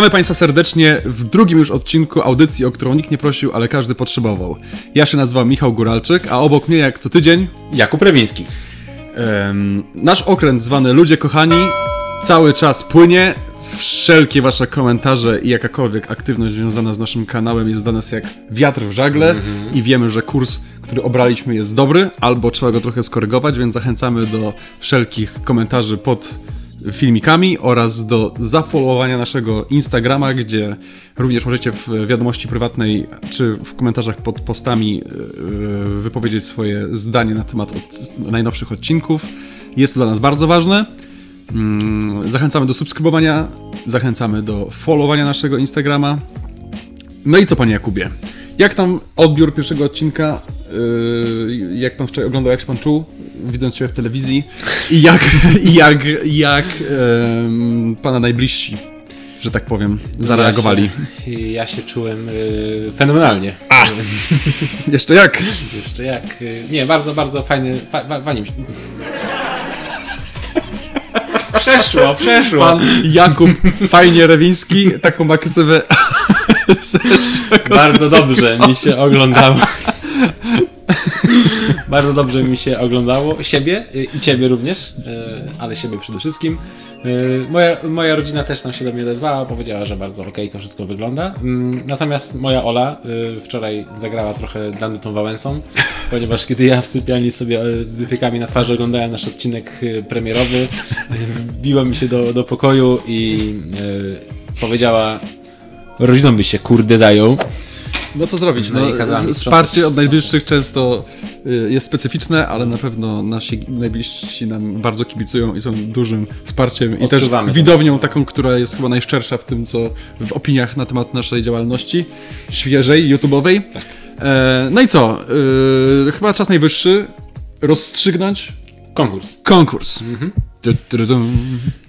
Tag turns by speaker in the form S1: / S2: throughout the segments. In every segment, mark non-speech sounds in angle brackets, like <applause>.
S1: Witamy Państwa serdecznie w drugim już odcinku audycji, o którą nikt nie prosił, ale każdy potrzebował. Ja się nazywam Michał Góralczyk, a obok mnie jak co tydzień
S2: Jakub Rewiński.
S1: em, nasz okręt zwany Ludzie Kochani cały czas płynie. Wszelkie Wasze komentarze i jakakolwiek aktywność związana z naszym kanałem jest dla nas jak wiatr w żagle i wiemy, że kurs, który obraliśmy jest dobry, albo trzeba go trochę skorygować, więc zachęcamy do wszelkich komentarzy pod filmikami oraz do zafollowowania naszego Instagrama, gdzie również możecie w wiadomości prywatnej czy w komentarzach pod postami yy, wypowiedzieć swoje zdanie na temat od najnowszych odcinków. Jest to dla nas bardzo ważne. Mm, Zachęcamy do subskrybowania, zachęcamy do followowania naszego Instagrama. No i co, panie Jakubie? Jak tam odbiór pierwszego odcinka? Yy, jak pan wczoraj oglądał, jak się pan czuł, widząc cię w telewizji? I jak, <laughs> i jak, jak em, pana najbliżsi, że tak powiem, zareagowali?
S2: Ja się, ja się czułem y, fenomenalnie. <laughs>
S1: Jeszcze jak?
S2: Jeszcze jak. Nie, bardzo, bardzo fajny. Fa, fa, fajnie mi się. Przeszło, przeszło.
S1: Pan Jakub Fajnie Rewiński taką maksywę <laughs>
S2: Bardzo dobrze mi się oglądało. Bardzo dobrze mi się oglądało siebie y, i ciebie również, y, ale siebie przede wszystkim. Y, Moja, moja rodzina też tam się do mnie odezwała, powiedziała, że bardzo okej to wszystko wygląda. Mm, Natomiast moja Ola wczoraj zagrała trochę Danutą Wałęsą, ponieważ kiedy ja w sypialni sobie z wypiekami na twarzy oglądałem nasz odcinek premierowy, wbiła mi się do, do pokoju i powiedziała rodziną byś się kurde zajął.
S1: No co zrobić?
S2: No
S1: No, wsparcie od najbliższych często y, jest specyficzne, ale na pewno nasi najbliżsi nam bardzo kibicują i są dużym wsparciem i też
S2: Odczuwamy to.
S1: widownią taką, która jest chyba najszczersza w tym, co w opiniach na temat naszej działalności świeżej, YouTube'owej. E, no i co? Y, chyba czas najwyższy rozstrzygnąć
S2: Konkurs.
S1: konkurs. Tu.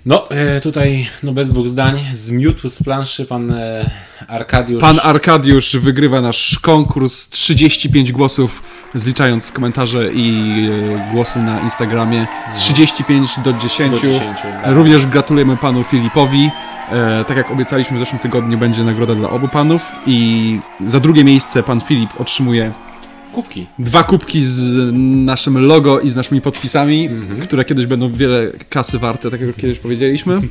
S2: No, e, tutaj no bez dwóch zdań, zmiótł z planszy pan e, Arkadiusz.
S1: Pan Arkadiusz wygrywa nasz konkurs. 35 głosów, zliczając komentarze i e, głosy na Instagramie. 35 do 10.
S2: Do 10, tak.
S1: Również gratulujemy panu Filipowi. Tak jak obiecaliśmy w zeszłym tygodniu, będzie nagroda dla obu panów. I za drugie miejsce pan Filip otrzymuje
S2: kubki.
S1: dwa kubki z naszym logo i z naszymi podpisami, które kiedyś będą wiele kasy warte, tak jak kiedyś powiedzieliśmy.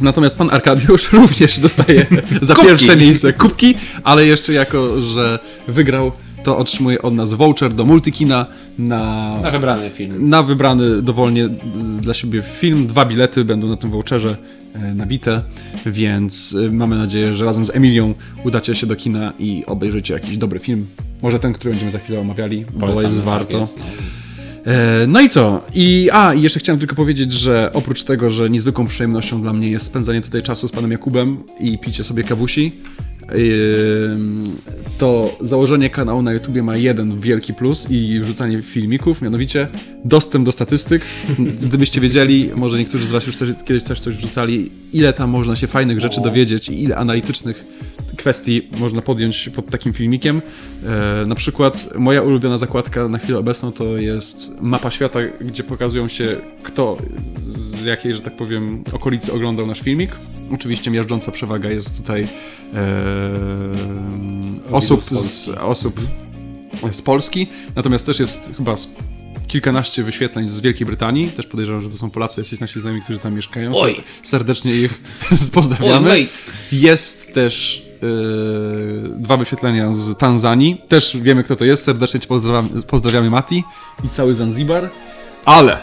S1: Natomiast pan Arkadiusz <laughs> również dostaje za
S2: Kubki.
S1: pierwsze miejsce kubki, ale jeszcze jako, że wygrał, to otrzymuje od nas voucher do Multikina na,
S2: Na wybrany film.
S1: na wybrany dowolnie y, dla siebie film. Dwa bilety będą na tym voucherze e, nabite, więc y, mamy nadzieję, że razem z Emilią udacie się do kina i obejrzycie jakiś dobry film. Może ten, który będziemy za chwilę omawiali, bo
S2: Polecamy,
S1: jest
S2: tak
S1: warto.
S2: jest, no.
S1: E, No i co? I, a, i jeszcze chciałem tylko powiedzieć, że oprócz tego, że niezwykłą przyjemnością dla mnie jest spędzanie tutaj czasu z panem Jakubem i picie sobie kawusi, to założenie kanału na YouTubie ma jeden wielki plus i wrzucanie filmików, mianowicie dostęp do statystyk. <laughs> Gdybyście wiedzieli, może niektórzy z was już też, kiedyś też coś wrzucali, ile tam można się fajnych rzeczy dowiedzieć i ile analitycznych kwestii można podjąć pod takim filmikiem. E, na przykład moja ulubiona zakładka na chwilę obecną to jest mapa świata, gdzie pokazują się kto z jakiej, że tak powiem, okolicy oglądał nasz filmik. Oczywiście miażdżąca przewaga jest tutaj e, osób,
S2: z
S1: osób z Polski, natomiast też jest chyba z kilkanaście wyświetleń z Wielkiej Brytanii. Też podejrzewam, że to są Polacy, jacyś nasi znajomi, którzy tam mieszkają.
S2: Oj.
S1: Serdecznie ich <laughs> pozdrawiamy.
S2: Oj.
S1: Jest też dwa wyświetlenia z Tanzanii. Też wiemy, kto to jest. Serdecznie Cię pozdrawiamy, pozdrawiamy Mati i cały Zanzibar. Ale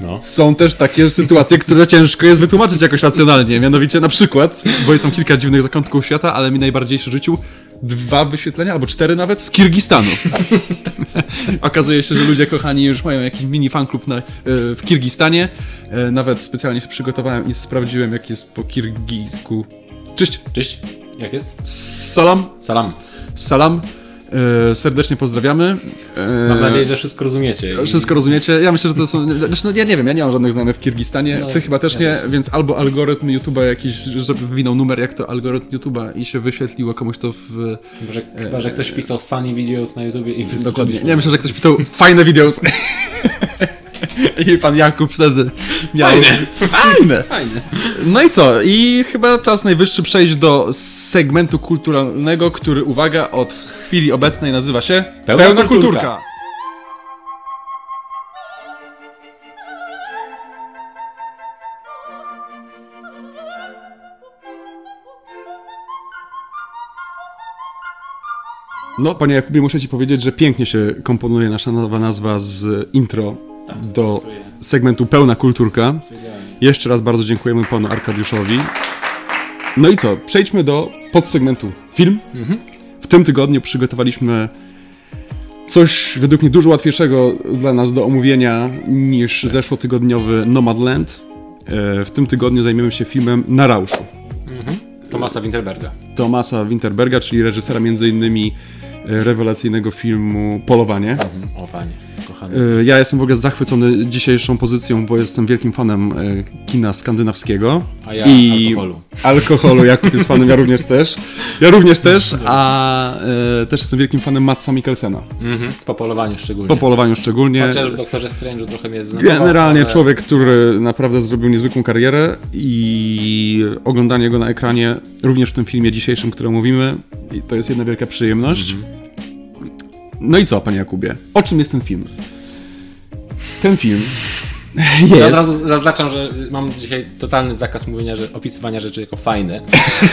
S2: No.
S1: są też takie sytuacje, które ciężko jest wytłumaczyć jakoś racjonalnie. Mianowicie na przykład, bo jest tam kilka dziwnych zakątków świata, ale mi najbardziej się rzucił dwa wyświetlenia, albo cztery nawet, z Kirgistanu. <laughs> Okazuje się, że ludzie kochani już mają jakiś mini fanklub na, e, w Kirgistanie. E, Nawet specjalnie się przygotowałem i sprawdziłem, jak jest po kirgijsku. Cześć,
S2: Cześć. Jak jest?
S1: salam,
S2: Salam.
S1: salam. E, serdecznie pozdrawiamy.
S2: E, Mam nadzieję, że wszystko rozumiecie.
S1: Wszystko rozumiecie. Ja myślę, że to są. Zresztą ja nie wiem, ja nie mam żadnych znajomych w Kirgistanie. No, Ty chyba też ja nie, też. więc albo algorytm YouTube'a jakiś, żeby wywinął numer, jak to algorytm YouTube'a i się wyświetliło komuś to w.
S2: Może, e... Chyba, że ktoś pisał funny videos na YouTubie i
S1: Dokładnie. Nie myślę, że ktoś pisał fajne videos. <laughs> <laughs> I pan Jakub wtedy
S2: miał... Fajne.
S1: Fajne. Fajne. No i co? I chyba czas najwyższy przejść do segmentu kulturalnego, który, uwaga, od chwili obecnej nazywa się
S2: Pełna, Pełna kulturka. kulturka.
S1: No, panie Jakubie, muszę ci powiedzieć, że pięknie się komponuje nasza nowa nazwa z intro do segmentu Pełna Kulturka. Jeszcze raz bardzo dziękujemy panu Arkadiuszowi. No i co? Przejdźmy do podsegmentu film. Mhm. W tym tygodniu przygotowaliśmy coś według mnie dużo łatwiejszego dla nas do omówienia niż zeszłotygodniowy Nomadland. E, w tym tygodniu zajmiemy się filmem Na Rauszu.
S2: Mhm. Tomasa Winterberga.
S1: Tomasa Winterberga, czyli reżysera między innymi e, rewelacyjnego filmu Polowanie. Mhm.
S2: O kochany.
S1: E, ja jestem w ogóle zachwycony dzisiejszą pozycją, bo jestem wielkim fanem e, kina skandynawskiego.
S2: A ja I alkoholu.
S1: Alkoholu, Jakub jest fanem, ja również też. Ja również też, a e, też jestem wielkim fanem Matsa Mikkelsena.
S2: Mhm, po polowaniu szczególnie.
S1: Po polowaniu szczególnie.
S2: Chociaż w Doktorze Strange'u trochę mnie
S1: znakował, Generalnie ale... człowiek, który naprawdę zrobił niezwykłą karierę i oglądanie go na ekranie, również w tym filmie dzisiejszym, którym mówimy, to jest jedna wielka przyjemność. Mhm. No i co, panie Jakubie? O czym jest ten film? Ten film <laughs>
S2: jest. Ja od razu zaznaczam, że mam dzisiaj totalny zakaz mówienia, że opisywania rzeczy jako fajne.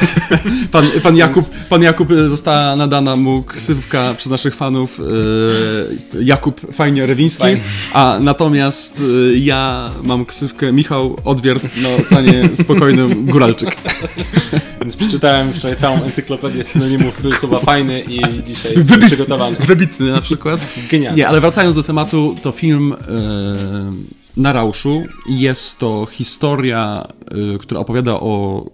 S2: <laughs>
S1: pan, pan, Jakub, pan Jakub e, została nadana mu ksywka przez naszych fanów e, Jakub Fajnie Rewiński, Fajnie. a natomiast e, ja mam ksywkę Michał Odwiert, no stanie spokojnym Góralczyk. <laughs>
S2: Więc przeczytałem wczoraj całą encyklopedię synonimów słowa fajny i dzisiaj jestem Wybit, przygotowany.
S1: Wybitny na przykład.
S2: Genialny.
S1: Nie, ale wracając do tematu, to film... Na Rauszu jest to historia, y, która opowiada o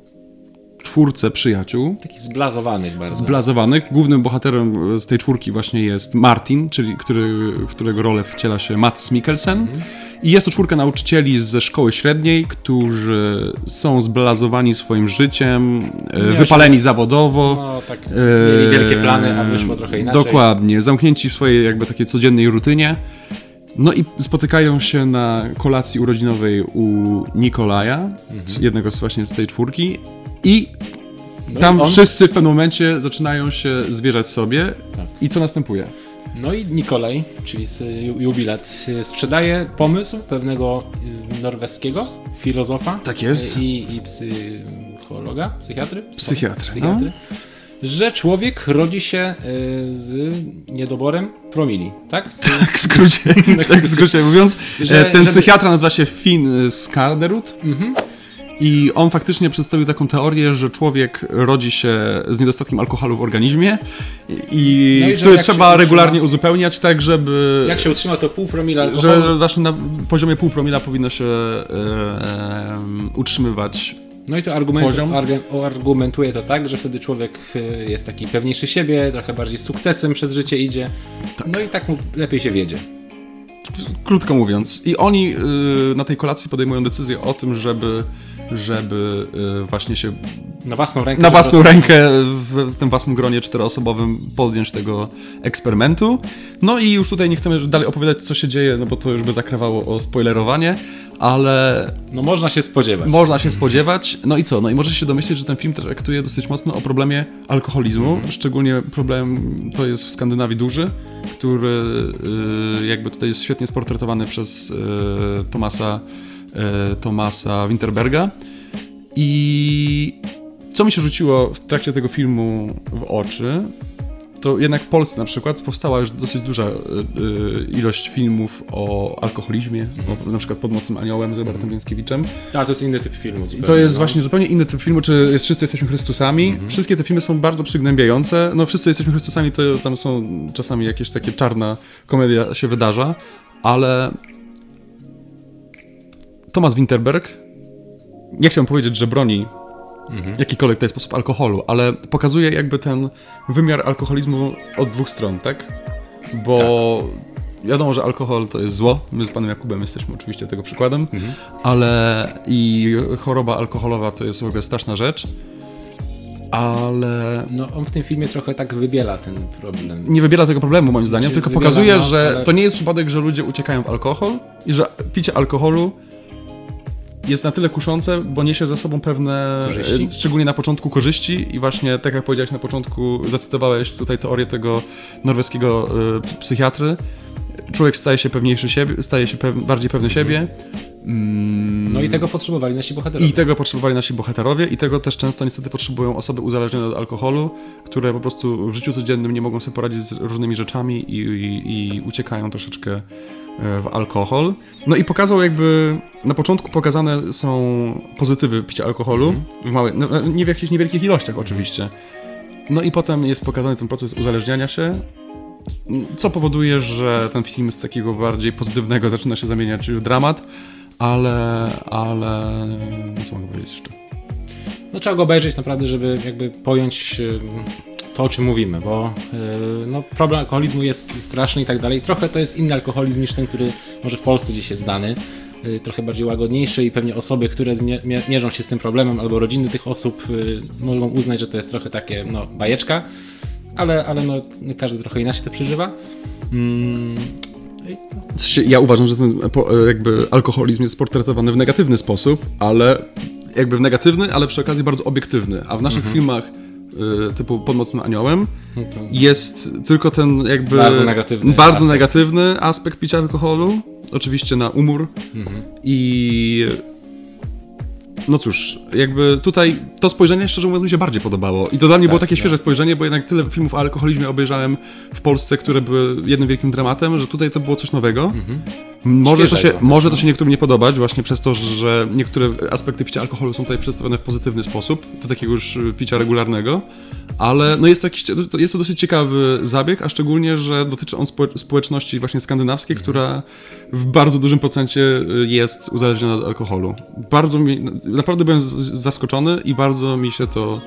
S1: czwórce przyjaciół.
S2: Takich zblazowanych bardzo.
S1: Zblazowanych. Głównym bohaterem z tej czwórki właśnie jest Martin, czyli który, którego rolę wciela się Mats Mikkelsen. Mhm. I jest to czwórka nauczycieli ze szkoły średniej, którzy są zblazowani swoim życiem, e, wypaleni się... zawodowo.
S2: No tak, mieli wielkie plany, a wyszło trochę inaczej.
S1: Dokładnie, zamknięci w swojej jakby takiej codziennej rutynie. No i spotykają się na kolacji urodzinowej u Nikolaja, mhm. jednego z właśnie z tej czwórki i no tam i on... wszyscy w pewnym momencie zaczynają się zwierzać sobie tak. i co następuje?
S2: No i Nikolaj, czyli jubilat, sprzedaje pomysł pewnego y, norweskiego filozofa.
S1: Tak jest.
S2: I, i psychologa, psychiatry?
S1: Psychiatry. psychiatry. No
S2: że człowiek rodzi się y, z niedoborem promili, tak? Z... <laughs>
S1: Tak, w skrócie, <laughs> tak, w skrócie mówiąc. Że, ten żeby... psychiatra nazywa się Finn Skarderud. Mhm. I on faktycznie przedstawił taką teorię, że człowiek rodzi się z niedostatkiem alkoholu w organizmie i, no i który trzeba regularnie utrzyma, uzupełniać tak, żeby...
S2: Jak się utrzyma to pół promila alkoholu?
S1: Że właśnie na poziomie pół promila powinno się e, e, utrzymywać
S2: no i to argumentuje to tak, że wtedy człowiek y, jest taki pewniejszy siebie, trochę bardziej z sukcesem przez życie idzie. Tak. No i tak mu lepiej się wiedzie.
S1: Krótko mówiąc. I oni yy, na tej kolacji podejmują decyzję o tym, żeby żeby y, właśnie się
S2: na własną rękę,
S1: na własną rękę w, tym własnym gronie czteroosobowym podjąć tego eksperymentu. No i już tutaj nie chcemy dalej opowiadać, co się dzieje, no bo to już by zakrawało o spoilerowanie, ale...
S2: No można się spodziewać.
S1: Można się spodziewać. No i co? No i może się domyślić, że ten film traktuje dosyć mocno o problemie alkoholizmu. Mhm. Szczególnie problem to jest w Skandynawii duży, który y, jakby tutaj jest świetnie sportretowany przez y, Tomasa Tomasa Winterberga. I co mi się rzuciło w trakcie tego filmu w oczy, to jednak w Polsce na przykład powstała już dosyć duża y, ilość filmów o alkoholizmie, o, na przykład Pod Mocnym Aniołem z Robertem Więckiewiczem.
S2: A, to jest inny typ filmu.
S1: Zupełnie, to jest no. właśnie zupełnie inny typ filmu, czy jest, Wszyscy Jesteśmy Chrystusami. Mhm. Wszystkie te filmy są bardzo przygnębiające. No Wszyscy Jesteśmy Chrystusami to tam są czasami jakieś takie czarna komedia się wydarza, ale Thomas Winterberg, nie chciałem powiedzieć, że broni jakikolwiek to jest sposób alkoholu, ale pokazuje jakby ten wymiar alkoholizmu od dwóch stron, tak? Bo wiadomo, że alkohol to jest zło. My z panem Jakubem jesteśmy oczywiście tego przykładem, ale i choroba alkoholowa to jest w ogóle straszna rzecz. Ale
S2: No on w tym filmie trochę tak wybiela ten problem.
S1: nie wybiera tego problemu moim zdaniem,
S2: Znaczy,
S1: tylko
S2: wybiera,
S1: pokazuje,
S2: no,
S1: że
S2: ale-
S1: to nie jest przypadek, że ludzie uciekają w alkohol i że picie alkoholu jest na tyle kuszące, bo niesie ze sobą pewne,
S2: Korzyści.
S1: e, szczególnie na początku korzyści i właśnie tak jak powiedziałeś na początku, zacytowałeś tutaj teorię tego norweskiego e, psychiatry, człowiek staje się pewniejszy siebie, staje się pew, bardziej pewny siebie. Mm,
S2: No i tego potrzebowali nasi bohaterowie.
S1: i tego potrzebowali nasi bohaterowie, i tego też często niestety potrzebują osoby uzależnione od alkoholu, które po prostu w życiu codziennym nie mogą sobie poradzić z różnymi rzeczami i, i, i uciekają troszeczkę w alkohol. No i pokazał jakby, na początku pokazane są pozytywy picia alkoholu, w małej, no, nie w jakichś niewielkich ilościach oczywiście. No i potem jest pokazany ten proces uzależniania się, co powoduje, że ten film z takiego bardziej pozytywnego zaczyna się zamieniać w dramat, ale, ale, co mogę powiedzieć jeszcze?
S2: No trzeba go obejrzeć naprawdę, żeby jakby pojąć to, o czym mówimy, bo yy, no, problem alkoholizmu jest straszny i tak dalej. Trochę to jest inny alkoholizm niż ten, który może w Polsce gdzieś jest znany. Yy, trochę bardziej łagodniejszy i pewnie osoby, które mierzą się z tym problemem albo rodziny tych osób yy, mogą uznać, że to jest trochę takie no, bajeczka, ale, ale no, każdy trochę inaczej to przeżywa. Mm,
S1: Ja uważam, że ten po- jakby alkoholizm jest portretowany w negatywny sposób, ale jakby w negatywny, ale przy okazji bardzo obiektywny. A w naszych filmach y, typu Pod mocnym aniołem
S2: no
S1: jest tylko ten jakby
S2: Bardzo negatywny
S1: bardzo
S2: aspekt.
S1: negatywny aspekt picia alkoholu, oczywiście na umór
S2: Mhm.
S1: i no cóż, jakby tutaj to spojrzenie szczerze mówiąc mi się bardziej podobało i to dla mnie było takie
S2: no.
S1: świeże spojrzenie, bo jednak tyle filmów o alkoholizmie obejrzałem w Polsce, które były jednym wielkim dramatem, że tutaj to było coś nowego. Może, to się, może to się niektórym nie podobać, właśnie przez to, że niektóre aspekty picia alkoholu są tutaj przedstawione w pozytywny sposób, do takiego już y, picia regularnego, ale no jest, to jakiś, jest to dosyć ciekawy zabieg, a szczególnie, że dotyczy on spo, społeczności właśnie skandynawskiej, która w bardzo dużym procencie y, jest uzależniona od alkoholu. Bardzo mi, naprawdę byłem zaskoczony i bardzo mi się to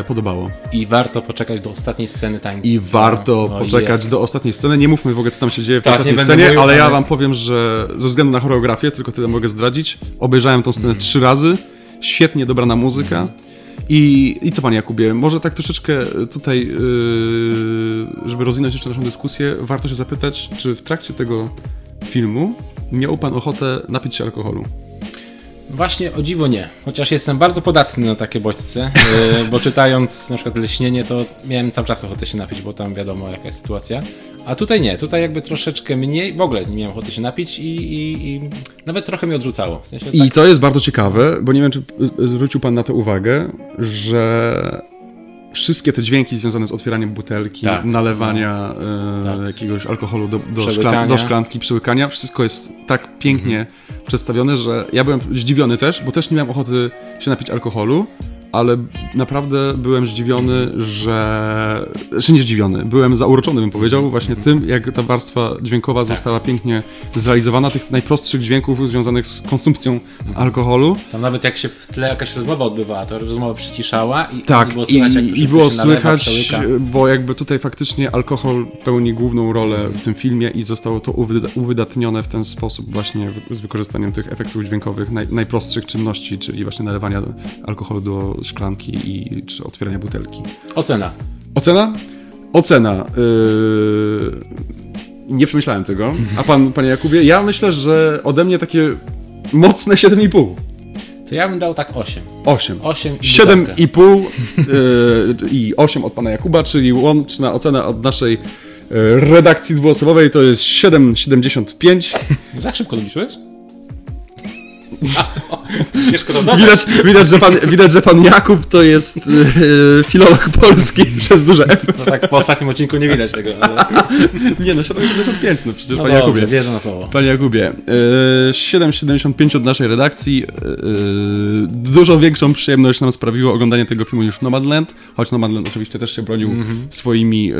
S1: e, podobało.
S2: I warto poczekać do ostatniej sceny tańca.
S1: I warto
S2: No,
S1: poczekać
S2: jest.
S1: do ostatniej sceny. Nie mówmy w ogóle, co tam się dzieje w tej
S2: Tak,
S1: ostatniej
S2: nie będę
S1: scenie,
S2: mówił,
S1: ale ja wam powiem, że ze względu na choreografię, tylko tyle mogę zdradzić, obejrzałem tą scenę trzy razy, świetnie dobrana muzyka. I, I co panie Jakubie, może tak troszeczkę tutaj, yy, żeby rozwinąć jeszcze naszą dyskusję, warto się zapytać, czy w trakcie tego filmu miał pan ochotę napić się alkoholu?
S2: Właśnie o dziwo nie, chociaż jestem bardzo podatny na takie bodźce, yy, bo czytając na przykład Leśnienie, to miałem cały czas ochotę się napić, bo tam wiadomo jaka jest sytuacja. A tutaj nie, tutaj jakby troszeczkę mniej, w ogóle nie miałem ochoty się napić i, i, i nawet trochę mnie odrzucało. W sensie
S1: I
S2: tak,
S1: to jest bardzo ciekawe, bo nie wiem, czy zwrócił Pan na to uwagę, że wszystkie te dźwięki związane z otwieraniem butelki,
S2: Tak.
S1: nalewania y,
S2: Tak.
S1: jakiegoś alkoholu do, do, szklan, do szklanki, przełykania, wszystko jest tak pięknie przedstawione, że ja byłem zdziwiony też, bo też nie miałem ochoty się napić alkoholu, ale naprawdę byłem zdziwiony, że... Znaczy nie zdziwiony, byłem zauroczony, bym powiedział, właśnie tym, jak ta warstwa dźwiękowa została pięknie zrealizowana, tych najprostszych dźwięków związanych z konsumpcją alkoholu.
S2: tam nawet jak się w tle jakaś rozmowa odbywała, to rozmowa przyciszała i,
S1: Tak,
S2: i było słychać,
S1: i, i było
S2: nalewa,
S1: słychać,
S2: przełyka.
S1: bo jakby tutaj faktycznie alkohol pełni główną rolę w tym filmie i zostało to uwyda- uwydatnione w ten sposób właśnie z wykorzystaniem tych efektów dźwiękowych, naj, najprostszych czynności, czyli właśnie nalewania alkoholu do szklanki i czy otwierania butelki.
S2: Ocena.
S1: Ocena? Ocena. Yy... Nie przemyślałem tego. A pan, panie Jakubie? Ja myślę, że ode mnie takie mocne 7,5.
S2: To ja bym dał tak 8.
S1: 8.
S2: 8 i
S1: 7,5 yy, i 8 od pana Jakuba, czyli łączna ocena od naszej yy, redakcji dwuosobowej to jest 7,75. <laughs>
S2: Tak szybko liczyłeś? Ciężko to dodać.
S1: Widać, widać, że pan, widać, że pan Jakub to jest yy, filolog polski <laughs> przez duże F.
S2: No tak po ostatnim odcinku nie widać tego. Ale...
S1: Nie no, 7,75 no przecież
S2: No
S1: panie
S2: dobrze,
S1: Jakubie.
S2: wierzę na słowo.
S1: Panie Jakubie, yy, 7,75 od naszej redakcji. Yy, dużo większą przyjemność nam sprawiło oglądanie tego filmu niż Nomadland, choć Nomadland oczywiście też się bronił swoimi yy,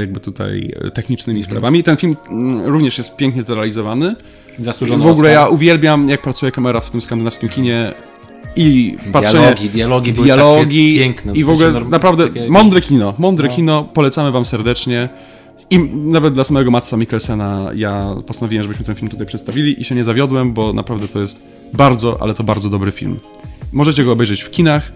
S1: jakby tutaj technicznymi sprawami. Ten film mm, również jest pięknie zrealizowany.
S2: Zasłużony
S1: W ogóle
S2: Oscar.
S1: ja uwielbiam, jak pracuje kamera w tym skandynawskim kinie i patrzenie...
S2: Dialogi, dialogi były
S1: dialogi
S2: takie piękne. w
S1: I w ogóle
S2: norm-
S1: naprawdę
S2: takie-
S1: mądre kino, mądre
S2: No.
S1: kino, polecamy wam serdecznie. I nawet dla samego Matsa Mikkelsena ja postanowiłem, żebyśmy ten film tutaj przedstawili i się nie zawiodłem, bo naprawdę to jest bardzo, ale to bardzo dobry film. Możecie go obejrzeć w kinach.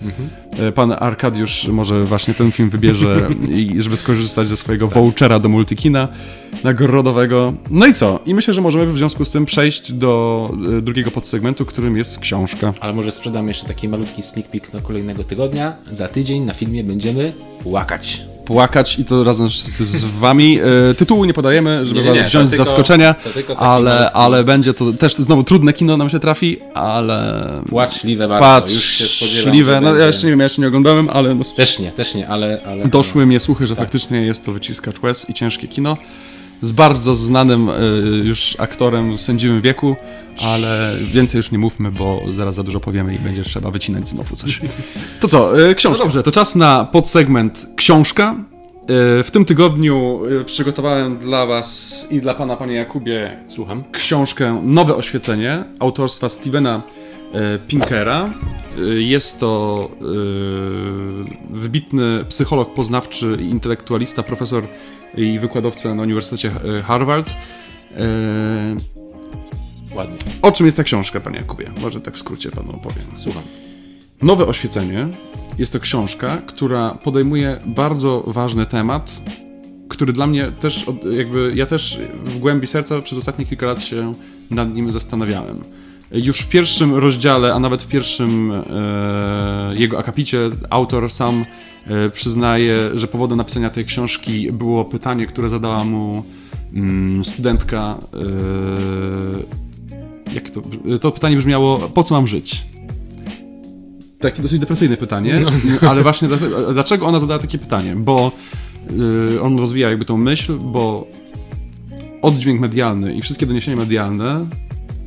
S1: E, Pan Arkadiusz może właśnie ten film wybierze, <laughs> i żeby skorzystać ze swojego vouchera do multikina nagrodowego. No i co? I myślę, że możemy w związku z tym przejść do e, drugiego podsegmentu, którym jest książka.
S2: Ale może sprzedam jeszcze taki malutki sneak peek do kolejnego tygodnia. Za tydzień na filmie będziemy płakać.
S1: Płakać i to razem wszyscy z wami. E, tytułu nie podajemy, żeby
S2: Nie, nie, nie,
S1: was wziąć z zaskoczenia, ale, ale będzie to też znowu trudne kino nam się trafi, ale
S2: Płaczliwe bardzo. Już się spodziewam,
S1: No ja jeszcze nie wiem, ja jeszcze nie oglądałem, ale no,
S2: Też nie, też nie, ale... ale
S1: doszły mnie słuchy,
S2: Tak.
S1: że faktycznie jest to wyciskacz łez i ciężkie kino. Z bardzo znanym e, już aktorem w sędziwym wieku, ale więcej już nie mówmy, bo zaraz za dużo powiemy i będzie trzeba wycinać znowu coś. To co, e, książka. dobrze, to czas na podsegment książka. E, W tym tygodniu przygotowałem dla Was i dla Pana, Panie Jakubie,
S2: Słucham.
S1: książkę Nowe Oświecenie autorstwa Stevena Pinkera. E, Jest to e, wybitny psycholog poznawczy intelektualista, profesor i wykładowca na Uniwersytecie e, Harvard. E,
S2: Ładnie.
S1: O czym jest ta książka, Panie Jakubie? Może tak w skrócie Panu opowiem.
S2: Słucham.
S1: Nowe Oświecenie jest to książka, która podejmuje bardzo ważny temat, który dla mnie też, jakby ja też w głębi serca przez ostatnie kilka lat się nad nim zastanawiałem. Już w pierwszym rozdziale, a nawet w pierwszym e, jego akapicie, autor sam e, przyznaje, że powodem napisania tej książki było pytanie, które zadała mu mm, studentka. E, jak to, to pytanie brzmiało: Po co mam żyć? Takie dosyć depresyjne pytanie, <laughs> ale właśnie dlaczego ona zadała takie pytanie? Bo y, on rozwija jakby tą myśl, bo oddźwięk medialny i wszystkie doniesienia medialne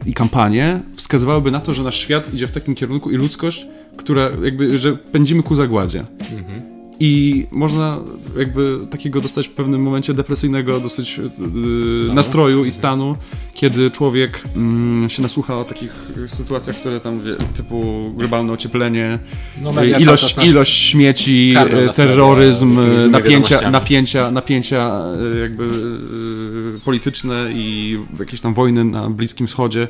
S1: i kampanie wskazywałyby na to, że nasz świat idzie w takim kierunku i ludzkość, która jakby, że pędzimy ku zagładzie. I można jakby takiego dostać w pewnym momencie depresyjnego dosyć yy, nastroju i stanu, kiedy człowiek mm, się nasłucha o takich sytuacjach, które tam, wie, typu globalne ocieplenie,
S2: No,
S1: yy, ilość, ilość śmieci, yy,
S2: nas
S1: terroryzm, yy,
S2: różnymi
S1: napięcia, napięcia, napięcia yy, jakby yy, polityczne i jakieś tam wojny na Bliskim Wschodzie.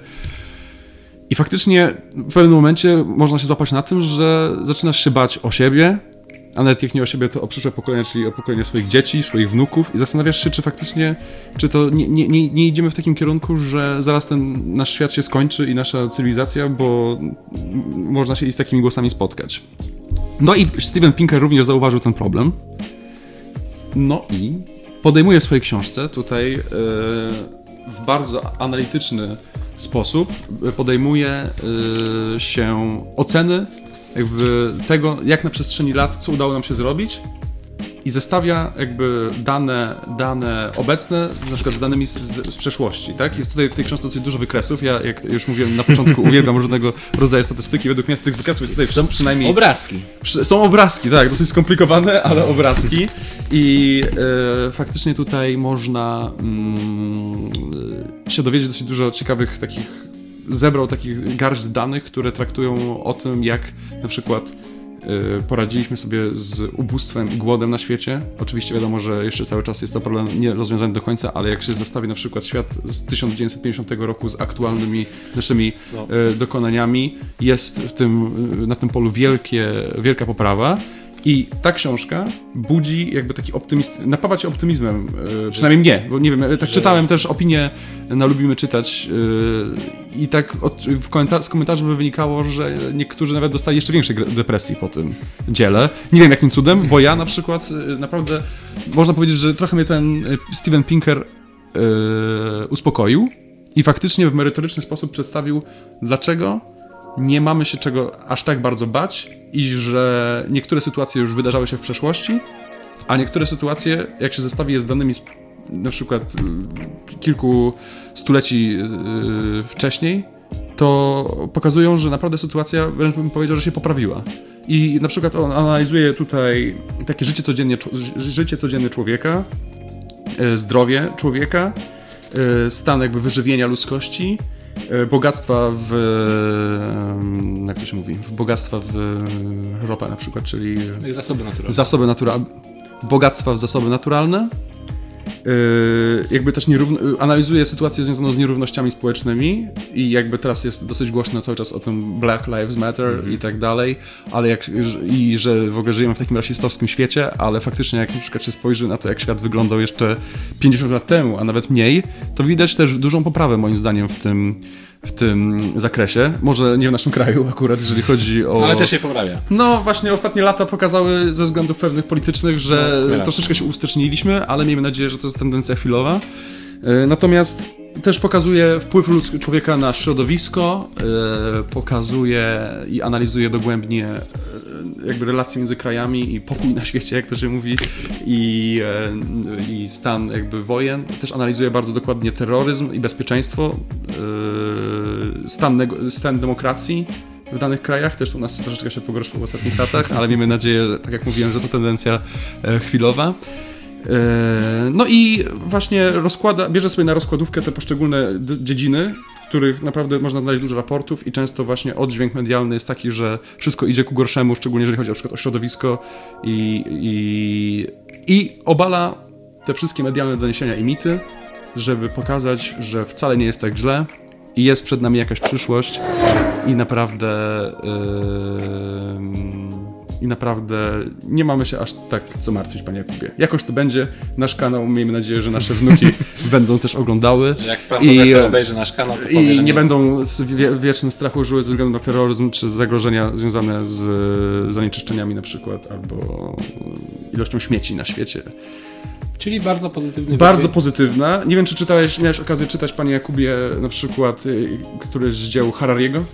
S1: I faktycznie w pewnym momencie można się złapać na tym, że zaczynasz się bać o siebie, a nawet nie o siebie, to o przyszłe pokolenia, czyli o pokolenie swoich dzieci, swoich wnuków i zastanawiasz się, czy faktycznie, czy to nie, nie, nie, nie idziemy w takim kierunku, że zaraz ten nasz świat się skończy i nasza cywilizacja, bo można się i z takimi głosami spotkać. No i Steven Pinker również zauważył ten problem. No i podejmuje w swojej książce tutaj e, w bardzo analityczny sposób podejmuje e, się oceny jakby tego, jak na przestrzeni lat, co udało nam się zrobić i zestawia jakby dane, dane obecne na przykład z danymi z, z, przeszłości, tak? Jest tutaj w tej książce dosyć dużo wykresów. Ja, jak już mówiłem na początku, <laughs> uwielbiam różnego rodzaju statystyki. Według mnie tych wykresów jest tutaj
S2: Są
S1: przynajmniej
S2: Obrazki.
S1: Przy- Są obrazki, tak, dosyć skomplikowane, <laughs> ale obrazki. I e, faktycznie tutaj można mm, się dowiedzieć dosyć dużo ciekawych takich. Zebrał takich garść danych, które traktują o tym, jak na przykład e, poradziliśmy sobie z ubóstwem i głodem na świecie. Oczywiście wiadomo, że jeszcze cały czas jest to problem nie rozwiązany do końca, ale jak się zestawi na przykład świat z 1950 roku z aktualnymi naszymi
S2: No.
S1: e, dokonaniami, jest w tym, e, na tym polu wielkie, wielka poprawa. I ta książka budzi jakby taki optymizm, napawa cię optymizmem, e, przynajmniej mnie, bo nie wiem, ja tak czytałem też opinie na Lubimy Czytać e, i tak od, w komenta- z komentarzy by wynikało, że niektórzy nawet dostali jeszcze większej depresji po tym dziele. Nie wiem jakim cudem, bo ja na przykład e, naprawdę, można powiedzieć, że trochę mnie ten Steven Pinker uspokoił i faktycznie w merytoryczny sposób przedstawił, dlaczego nie mamy się czego aż tak bardzo bać i że niektóre sytuacje już wydarzały się w przeszłości, a niektóre sytuacje, jak się zestawi je z danymi z, na przykład y, kilku stuleci y, wcześniej, to pokazują, że naprawdę sytuacja, wręcz bym powiedział, że się poprawiła. I na przykład on analizuje tutaj takie życie codziennie, życie codzienne człowieka, e, zdrowie człowieka, e, stan jakby wyżywienia ludzkości bogactwa w, jak to się mówi, w bogactwa w e, ropę na przykład, czyli
S2: Zasoby naturalne.
S1: zasoby naturalne, bogactwa w zasoby naturalne. Yy, jakby też nierówno, yy, analizuje sytuację związaną z nierównościami społecznymi i jakby teraz jest dosyć głośno cały czas o tym Black Lives Matter i tak dalej, ale jak, i że w ogóle żyjemy w takim rasistowskim świecie, ale faktycznie jak na przykład się spojrzy na to, jak świat wyglądał jeszcze 50 lat temu, a nawet mniej, to widać też dużą poprawę moim zdaniem w tym, w tym zakresie. Może nie w naszym kraju akurat, jeżeli chodzi o...
S2: Ale też się poprawia.
S1: No właśnie ostatnie lata pokazały ze względów pewnych politycznych, że
S2: No,
S1: troszeczkę się ustyczniliśmy, ale miejmy nadzieję, że to jest tendencja chwilowa. E, Natomiast też pokazuje wpływ ludz- człowieka na środowisko, e, pokazuje i analizuje dogłębnie e, jakby relacje między krajami i pokój na świecie, jak to się mówi, i, e, i stan jakby wojen. Też analizuje bardzo dokładnie terroryzm i bezpieczeństwo, stan, stan demokracji w danych krajach. Też u nas troszeczkę się pogorszyło w ostatnich latach, ale miejmy nadzieję, że, tak jak mówiłem, że to tendencja chwilowa. E, No i właśnie rozkłada, bierze sobie na rozkładówkę te poszczególne dziedziny, w których naprawdę można znaleźć dużo raportów i często właśnie oddźwięk medialny jest taki, że wszystko idzie ku gorszemu, szczególnie jeżeli chodzi na przykład o środowisko i, i, i obala te wszystkie medialne doniesienia i mity, żeby pokazać, że wcale nie jest tak źle i jest przed nami jakaś przyszłość i naprawdę yy, i naprawdę nie mamy się aż tak co martwić, panie Jakubie. Jakoś to będzie. Nasz kanał, miejmy nadzieję, że nasze wnuki <laughs> będą też oglądały.
S2: Że jak pan
S1: I,
S2: profesor
S1: e,
S2: obejrzy nasz kanał, to powie,
S1: I
S2: że
S1: nie będą z wie, wiecznym strachu żyły ze względu na terroryzm czy zagrożenia związane z e, zanieczyszczeniami na przykład, albo ilością śmieci na świecie.
S2: Czyli bardzo pozytywny
S1: Bardzo pozytywna. Nie wiem, czy czytałeś, miałeś okazję czytać, panie Jakubie, na przykład y, któryś z dzieł Harariego?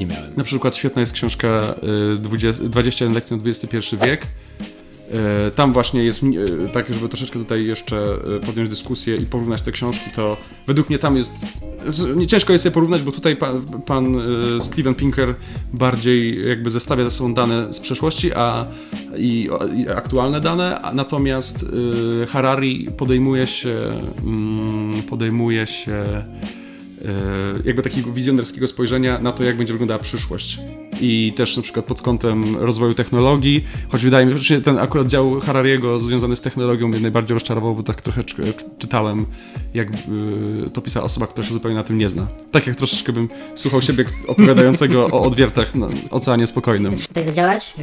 S2: Nie miałem.
S1: Na przykład świetna jest książka y, 20, 21 lekcji na XXI wiek. Y, Tam właśnie jest, y, tak żeby troszeczkę tutaj jeszcze y, podjąć dyskusję i porównać te książki, to według mnie tam jest, nie ciężko jest je porównać, bo tutaj pan, pan y, Steven Pinker bardziej jakby zestawia ze sobą dane z przeszłości a, i, i aktualne dane, natomiast y, Harari podejmuje się, mm, podejmuje się jakby takiego wizjonerskiego spojrzenia na to, jak będzie wyglądała przyszłość. I też na przykład pod kątem rozwoju technologii, choć wydaje mi się, że ten akurat dział Harariego związany z technologią mnie najbardziej rozczarował, bo tak troszeczkę czytałem, jak y, to pisała osoba, która się zupełnie na tym nie zna. Tak jak troszeczkę bym słuchał siebie opowiadającego o odwiertach na Oceanie Spokojnym.
S3: tutaj zadziałać.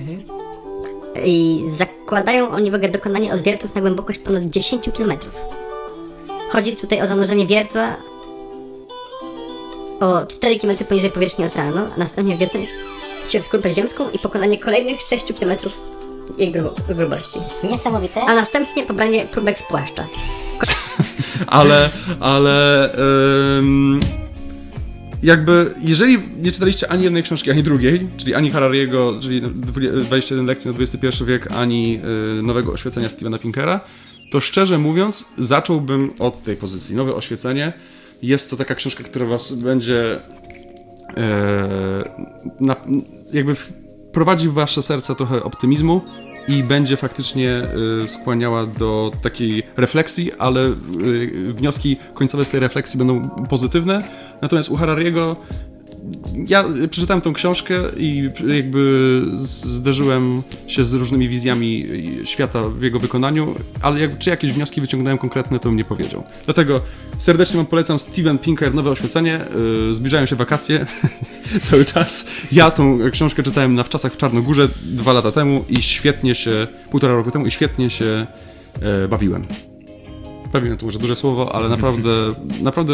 S3: I zakładają oni w ogóle dokonanie odwiertów na głębokość ponad 10 km. Chodzi tutaj o zanurzenie wiertła o 4 km poniżej powierzchni oceanu, a następnie się w skorupę ziemską i pokonanie kolejnych 6 km jej gru- grubości.
S4: Niesamowite.
S3: A następnie pobranie próbek z płaszcza. <laughs>
S1: ale, ale ym, jakby, jeżeli nie czytaliście ani jednej książki, ani drugiej, czyli ani Harariego, czyli 20 21 lekcji na XXI wiek, ani y, Nowego Oświecenia Stevena Pinkera, to szczerze mówiąc, zacząłbym od tej pozycji. Nowe Oświecenie jest to taka książka, która was będzie e, na, jakby wprowadzi w wasze serce trochę optymizmu i będzie faktycznie y, skłaniała do takiej refleksji, ale y, wnioski końcowe z tej refleksji będą pozytywne. Natomiast u Harariego ja przeczytałem tą książkę i jakby zderzyłem się z różnymi wizjami świata w jego wykonaniu, ale jak, czy jakieś wnioski wyciągnąłem konkretne, to bym nie powiedział. Dlatego serdecznie wam polecam Steven Pinker, Nowe Oświecenie. Yy, Zbliżają się wakacje <laughs> cały czas. Ja tą książkę czytałem na wczasach w Czarnogórze dwa lata temu i świetnie się, półtora roku temu i świetnie się e, bawiłem. Bawiłem to może duże słowo, ale naprawdę, naprawdę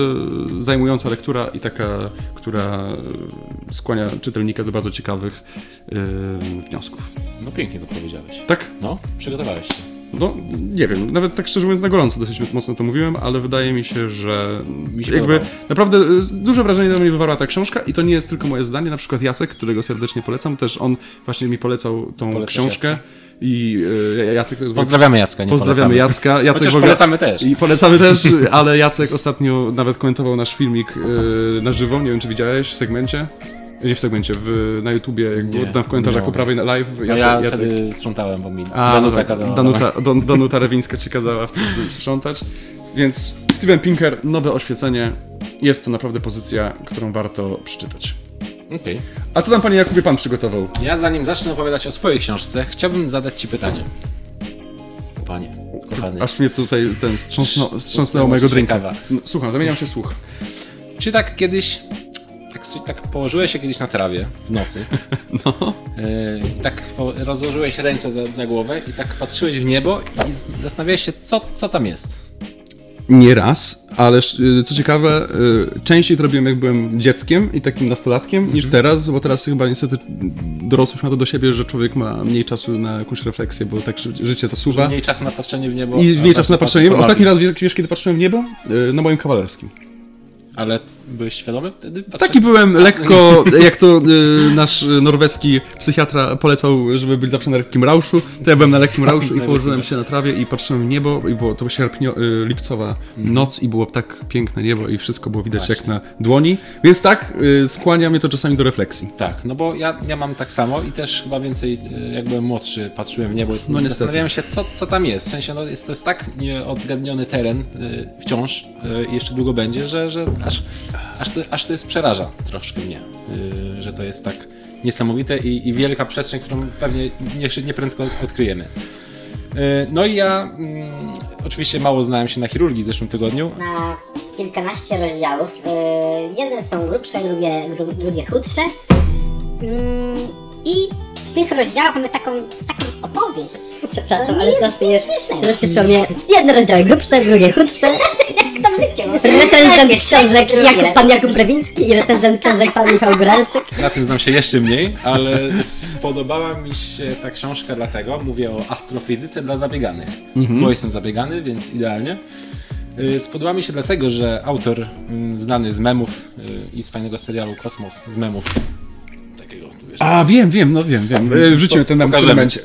S1: zajmująca lektura i taka, która skłania czytelnika do bardzo ciekawych e, wniosków.
S2: No pięknie to powiedziałeś.
S1: Tak?
S2: No, przygotowałeś się.
S1: No, nie wiem, nawet tak szczerze mówiąc na gorąco dosyć mocno to mówiłem, ale wydaje mi się, że
S2: Mi się
S1: jakby
S2: podobało.
S1: naprawdę e, duże wrażenie na mnie wywarła ta książka i to nie jest tylko moje zdanie, na przykład Jacek, którego serdecznie polecam, też on właśnie mi polecał tą
S2: Polecasz
S1: książkę
S2: Jacka?
S1: I e, Jacek
S2: Pozdrawiamy Jacka, nie
S1: Pozdrawiamy
S2: polecamy.
S1: Jacka. Jacek ogóle...
S2: polecamy też.
S1: I polecamy też, <laughs> ale Jacek ostatnio nawet komentował nasz filmik yy, na żywo, nie wiem czy widziałeś w segmencie. Nie w segmencie, w, na YouTubie, jak było tam w komentarzach po prawej na live.
S2: No
S1: Jacek,
S2: ja
S1: Jacek.
S2: wtedy sprzątałem, bo mi
S1: A,
S2: Danuta
S1: no tak,
S2: kazała.
S1: Danuta, Don, Danuta Rewińska ci kazała wtedy sprzątać. Więc Steven Pinker, nowe oświecenie. jest to naprawdę pozycja, którą warto przeczytać.
S2: Okej.
S1: A co tam, panie Jakubie, pan przygotował?
S2: Ja zanim zacznę opowiadać o swojej książce, chciałbym zadać ci pytanie. Panie, kochany.
S1: Aż mnie tutaj ten wstrząsnął,
S2: Wstrząsnęło
S1: mojego drinka. No, Słucham, zamieniam się w słuch.
S2: Czy tak kiedyś, tak, tak położyłeś się kiedyś na trawie w nocy, <laughs> no. tak po, rozłożyłeś ręce za, za głowę i tak patrzyłeś w niebo i zastanawiałeś się, co, co tam jest.
S1: Nie raz, ale y, co ciekawe, y, częściej to robiłem jak byłem dzieckiem i takim nastolatkiem niż teraz, bo teraz chyba niestety dorosłość ma to do siebie, że człowiek ma mniej czasu na jakąś refleksję, bo tak ży- życie zasuwa.
S2: Mniej czasu na patrzenie w niebo.
S1: I mniej czasu na
S2: patrz-
S1: patrzenie.
S2: patrz-
S1: Ostatni raz, wiesz kiedy patrzyłem w niebo? Y, Na moim kawalerskim.
S2: Ale byłeś świadomy wtedy? Patrzenia?
S1: Taki byłem lekko, jak to y, nasz y, norweski psychiatra polecał, żeby być zawsze na lekkim rauszu, to ja byłem na lekkim rauszu i <laughs> położyłem się na trawie i patrzyłem w niebo i było to sierpnio, y, lipcowa noc i było tak piękne niebo i wszystko było widać jak na dłoni, więc tak, y, skłania mnie to czasami do refleksji.
S2: Tak, no bo ja, ja mam tak samo i też chyba więcej, y, jak byłem młodszy, patrzyłem w niebo i
S1: No niestety.
S2: zastanawiałem się, co, co tam jest. W sensie, no, jest, to jest tak nieodgadniony teren y, wciąż i jeszcze długo będzie, że, że aż, aż, to, aż to jest przeraża troszkę mnie, y, że to jest tak niesamowite i, i wielka przestrzeń, którą pewnie nie, odkryjemy. Y, No i ja mm, oczywiście mało znałem się na chirurgii w zeszłym tygodniu,
S3: na kilkanaście rozdziałów. Yy, Jedne są grubsze, drugie, dru, drugie chudsze. Mm, I w tych rozdziałach mamy taką, taką opowieść.
S4: Przepraszam,
S3: No
S4: ale
S3: nie
S4: strasznie
S3: jest śmiesznego.
S4: rozśmieszyło mnie. Jedne rozdziały grubsze, drugie chudsze. <laughs>
S3: Jak to w życiu.
S4: Recenzent książek Jakub, pan Jakub Prewiński i recenzent książek pan Michał Góralczyk.
S2: Na tym znam się jeszcze mniej, ale spodobała mi się ta książka dlatego, mówię o astrofizyce dla zabieganych, bo jestem zabiegany, więc idealnie. Y, Spodobała mi się dlatego, że autor mm, znany z memów y, i z fajnego serialu Kosmos z memów,
S1: A, wiem, wiem, no wiem, wiem. Y, Wrzucimy ten nam w momencie.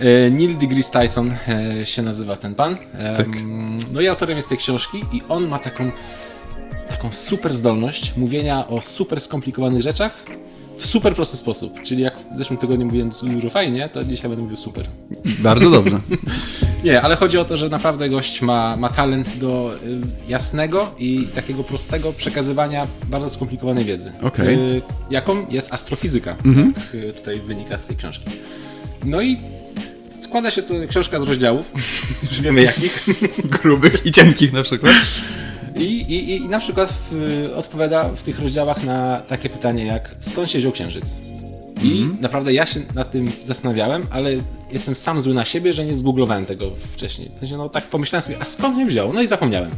S2: E, Neil deGrasse Tyson e, się nazywa ten pan. Em, No i autorem jest tej książki i on ma taką, taką super zdolność mówienia o super skomplikowanych rzeczach w super prosty sposób. Czyli jak w zeszłym tygodniu mówiłem dużo fajnie, to dzisiaj będę mówił super.
S1: Bardzo dobrze. <laughs>
S2: Nie, ale chodzi o to, że naprawdę gość ma, ma talent do y, jasnego i takiego prostego przekazywania bardzo skomplikowanej wiedzy.
S1: Okej.
S2: Y, jaką jest astrofizyka, jak y, tutaj wynika z tej książki. No i składa się to książka z rozdziałów, <laughs> już wiemy jakich. <laughs>
S1: Grubych i cienkich na przykład.
S2: I, i, I na przykład w, odpowiada w tych rozdziałach na takie pytanie jak skąd się wziął księżyc? I naprawdę ja się nad tym zastanawiałem, ale jestem sam zły na siebie, że nie zgooglowałem tego wcześniej. W sensie, no tak pomyślałem sobie, a skąd mnie wziął? No i zapomniałem.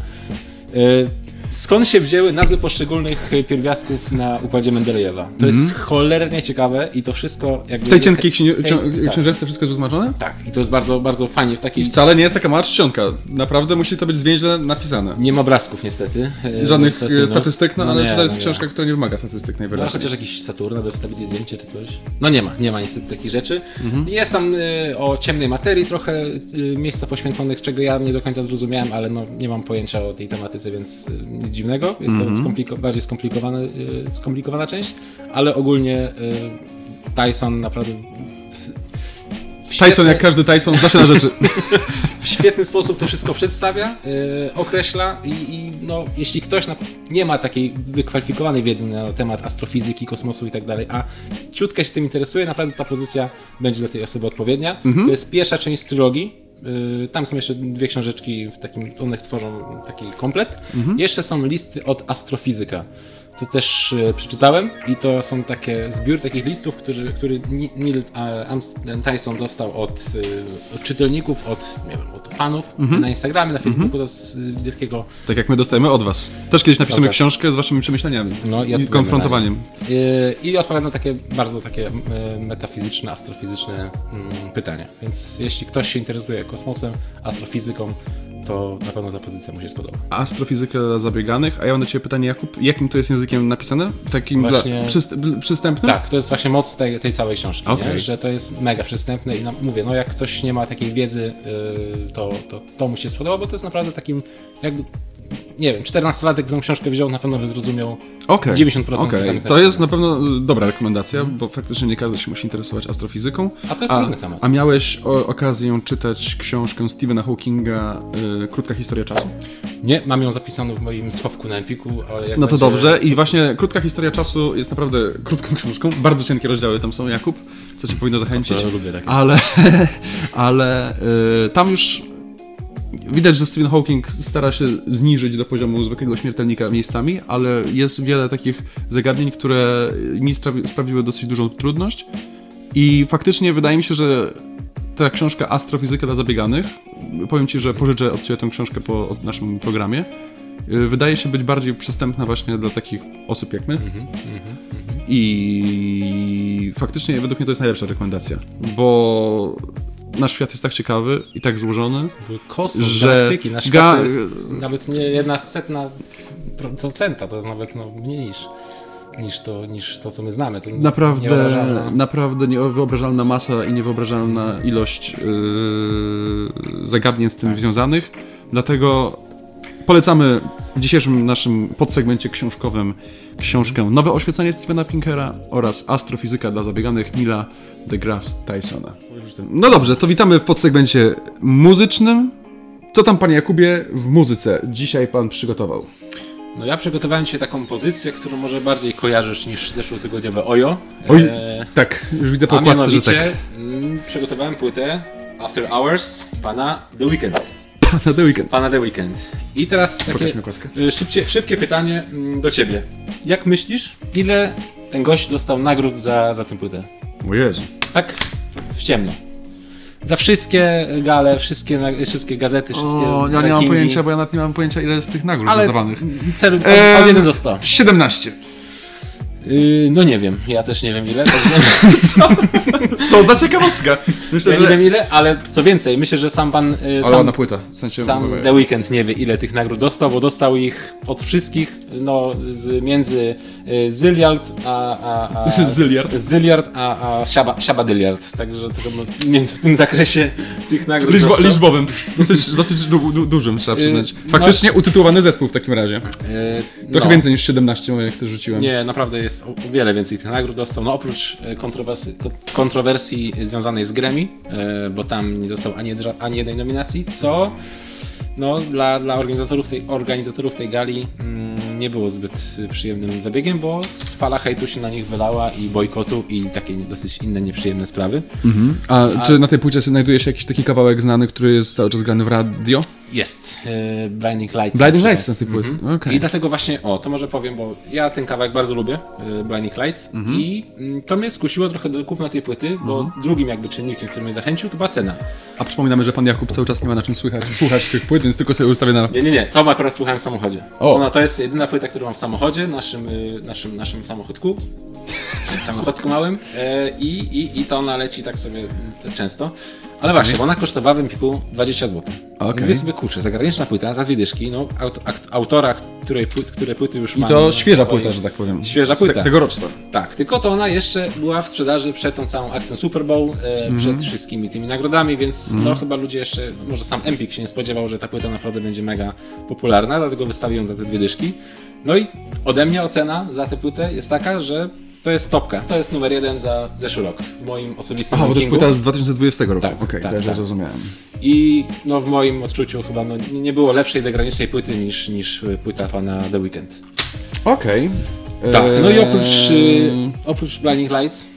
S2: Y, Skąd się wzięły nazwy poszczególnych y, pierwiastków na układzie Mendelejewa? To jest cholernie ciekawe i to wszystko jakby...
S1: W tej cienkiej księgi-
S2: tej-
S1: ksią-
S2: tak,
S1: wszystko jest wytłumaczone?
S2: tak, i to jest bardzo, bardzo fajnie w takiej...
S1: Wcale nie jest taka mała czcionka. Naprawdę musi to być zwięźle napisane.
S2: Nie ma obrazków niestety. Y,
S1: Żadnych
S2: minus.
S1: statystyk, no, ale
S2: nie,
S1: to jest
S2: no nie.
S1: książka, która nie wymaga statystyk
S2: No,
S1: najwyraźniej.
S2: chociaż jakiś Saturna by wstawili zdjęcie czy coś. No nie ma, nie ma niestety takich rzeczy.
S1: Mhm.
S2: Jest tam y, o ciemnej materii trochę y, miejsca poświęconych, czego ja nie do końca zrozumiałem, ale no, nie mam pojęcia o tej tematyce, więc y, nic dziwnego. Jest
S1: Mhm.
S2: to skompliko- bardziej skomplikowana, y, skomplikowana część, ale ogólnie y, Tyson naprawdę
S1: Tyson,
S2: świetny-
S1: jak każdy Tyson, zna się na rzeczy. <laughs>
S2: w świetny sposób to wszystko przedstawia, yy, określa i, i no, jeśli ktoś na, nie ma takiej wykwalifikowanej wiedzy na temat astrofizyki, kosmosu i tak dalej, a ciutkę się tym interesuje, naprawdę ta pozycja będzie dla tej osoby odpowiednia. To jest pierwsza część trylogii. Yy, tam są jeszcze dwie książeczki w takim, one tworzą taki komplet. Jeszcze są listy od astrofizyka. To też e, przeczytałem i to są takie zbiór takich listów, który, który Neil e, Tyson dostał od, e, od czytelników, od, nie wiem, od fanów na Instagramie, na Facebooku, to z wielkiego
S1: Tak jak my dostajemy od was. Też kiedyś napiszemy
S2: tak.
S1: książkę z waszymi przemyśleniami.
S2: No i
S1: I konfrontowaniem.
S2: I odpowiada na takie bardzo takie metafizyczne, astrofizyczne mm, pytania. Więc jeśli ktoś się interesuje kosmosem, astrofizyką, to na pewno ta pozycja mu się spodoba.
S1: Astrofizyka dla zabieganych. A ja mam do ciebie pytanie, Jakub, jakim to jest językiem napisane? Takim
S2: Właśnie-
S1: dla przyst przystępnym?
S2: Tak, to jest właśnie moc tej, tej całej książki?
S1: Okej.
S2: że to jest mega przystępne i mówię, no jak ktoś nie ma takiej wiedzy, yy, to, to, to mu się spodoba, bo to jest naprawdę takim jakby nie wiem, 14-latek, którą książkę wziął, na pewno by zrozumiał
S1: Okej,
S2: 90%
S1: okej.
S2: co tam jest
S1: To jest na pewno y, dobra rekomendacja, bo faktycznie nie każdy się musi interesować astrofizyką.
S2: A to jest
S1: a,
S2: trudny temat.
S1: A miałeś o, okazję czytać książkę Stephena Hawkinga y, Krótka historia czasu?
S2: Nie, mam ją zapisaną w moim schowku na Empiku, ale jak
S1: No to
S2: będzie-
S1: dobrze. I właśnie Krótka historia czasu jest naprawdę krótką książką. Bardzo cienkie rozdziały tam są, Jakub, co cię powinno zachęcić.
S2: To lubię takie.
S1: Ale, <laughs> ale y, tam już widać, że Stephen Hawking stara się zniżyć do poziomu zwykłego śmiertelnika miejscami, ale jest wiele takich zagadnień, które mi sprawi, sprawiły dosyć dużą trudność. I faktycznie wydaje mi się, że ta książka Astrofizyka dla zabieganych, powiem Ci, że pożyczę od Ciebie tę książkę po naszym programie, y, wydaje się być bardziej przystępna właśnie dla takich osób jak my. I faktycznie według mnie to jest najlepsza rekomendacja, bo nasz świat jest tak ciekawy i tak złożony.
S2: Kosmos,
S1: że
S2: nasz świat to jest nawet nie jedna setna pro- procenta, to jest nawet no, mniej niż, niż, to, niż to, co my znamy. To
S1: Naprawdę,
S2: niewyobrażalna-
S1: naprawdę niewyobrażalna masa i niewyobrażalna ilość yy, zagadnień z tym związanych. Dlatego polecamy w dzisiejszym naszym podsegmencie książkowym książkę Nowe oświecenie Stephena Pinkera oraz Astrofizyka dla zabieganych Nila deGrasse Tysona. No dobrze, to witamy w podsegmencie muzycznym. Co tam, panie Jakubie, w muzyce dzisiaj pan przygotował?
S2: No ja przygotowałem dzisiaj taką pozycję, którą może bardziej kojarzysz niż zeszłotygodniowe Ojo.
S1: Oj,
S2: E,
S1: tak, już widzę po okładce, że tak.
S2: mm, przygotowałem płytę After Hours pana The Weeknd.
S1: Na The Weekend.
S2: Pana The Weeknd. I teraz takie y, szybcie, szybkie pytanie mm, do ciebie. Jak myślisz, ile ten gość dostał nagród za, za tę płytę?
S1: O Jezu.
S2: Tak w ciemno. Za wszystkie gale, wszystkie, wszystkie gazety, wszystkie
S1: O, ja nie mam
S2: rankingi.
S1: pojęcia, bo ja nawet nie mam pojęcia, ile jest tych nagród
S2: Ale
S1: rozdawanych.
S2: celu od, od 1 do 100.
S1: 17.
S2: Yy, no nie wiem, ja też nie wiem ile. także- <laughs>
S1: Co za ciekawostka. Myślę,
S2: ja nie wiem ile, ale co więcej, myślę, że sam pan, yy,
S1: Ale
S2: sam,
S1: płyta. W sensie,
S2: sam The Weeknd nie wie ile tych nagród dostał, bo dostał ich od wszystkich, no z, między yy, Zyliard a... a, a <laughs>
S1: Zyliard.
S2: Zyliard a, a Siaba. Także tego, no, między- w tym zakresie tych nagród
S1: Liczbo,
S2: dostał.
S1: liczbowym. Dosyć, dosyć du, du, dużym, trzeba przyznać.
S2: no-
S1: Faktycznie utytułowany zespół w takim razie. Trochę
S2: no.
S1: więcej niż 17, jak to rzuciłem.
S2: Nie, naprawdę jest o o wiele więcej tych nagród dostał. No oprócz e, kontrowersji, ko- kontrowersji związanej z Grammy, e, bo tam nie dostał ani, ani jednej nominacji, co no, dla, dla organizatorów, tej, organizatorów tej gali mm, nie było zbyt przyjemnym zabiegiem, bo z fala hejtu się na nich wylała i bojkotu i takie dosyć inne nieprzyjemne sprawy.
S1: A, czy na tej płycie znajduje się jakiś taki kawałek znany, który jest cały czas grany w radio?
S2: Jest e, Blinding Lights.
S1: Blinding Lights na tej płycie. Okej.
S2: I dlatego właśnie, o, to może powiem, bo ja ten kawałek bardzo lubię, y, Blinding Lights, i mm, to mnie skusiło trochę do kupna tej płyty, bo drugim jakby czynnikiem, który mnie zachęcił, to była cena.
S1: A przypominamy, że pan Jakub cały czas nie ma na czym słychać, słuchać tych płyt, więc tylko sobie ustawię na...
S2: Nie, nie, nie, to akurat słuchałem w samochodzie.
S1: O.
S2: Ona to jest jedyna płyta, którą mam w samochodzie, naszym, y, naszym, naszym samochodku. Samochodku małym. E, i, i, I to ona leci tak sobie mm, często. Ale właśnie, bo ona kosztowała w Empiku 20 zł.
S1: Okej.
S2: Mówię sobie, kurczę, zagraniczna płyta za dwie dyszki, no, autora, której, płyt, które płyty już
S1: I
S2: mam
S1: to świeża
S2: swoim-
S1: płyta, że tak powiem.
S2: Świeża
S1: te-
S2: płyta.
S1: Tegoroczna.
S2: Tak, tylko to ona jeszcze była w sprzedaży przed tą całą akcją Super Bowl, e, przed wszystkimi tymi nagrodami, więc no chyba ludzie jeszcze, może sam Empik się nie spodziewał, że ta płyta naprawdę będzie mega popularna, dlatego wystawił ją za te dwie dyszki. No i ode mnie ocena za tę płytę jest taka, że to jest topka. To jest numer jeden za zeszły rok w moim osobistym
S1: Aha, bo to jest płyta z 2020 roku.
S2: Tak,
S1: Okej,
S2: tak,
S1: to ja
S2: tak.
S1: zrozumiałem.
S2: I no w moim odczuciu chyba no, nie było lepszej zagranicznej płyty niż, niż płyta pana The Weeknd.
S1: Okej.
S2: Tak, no i
S1: Eee,
S2: oprócz, y, oprócz Blinding Lights,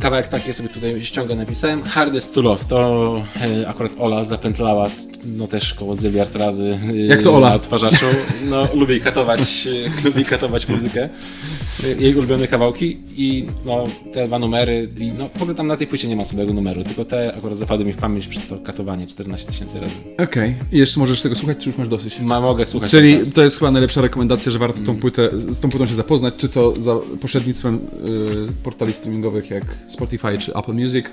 S2: kawałek taki sobie tutaj ściągę napisałem, Hardest to Love, to akurat Ola zapętlała no też koło zyliard razy y,
S1: Jak to Ola?
S2: na odtwarzaczu, no <laughs> lubi katować, y, lubi katować muzykę, y, jej ulubione kawałki i no te dwa numery, i, no w ogóle tam na tej płycie nie ma sobie numeru, tylko te akurat zapadły mi w pamięć przez to katowanie 14 tysięcy razy.
S1: Okej. I jeszcze możesz tego słuchać, czy już masz dosyć?
S2: Ma, mogę słuchać
S1: Czyli to jest chyba najlepsza rekomendacja, że warto tą płytę, z tą płytą się zapoznać, czy to za pośrednictwem y, portali streamingowych jak Spotify czy Apple Music,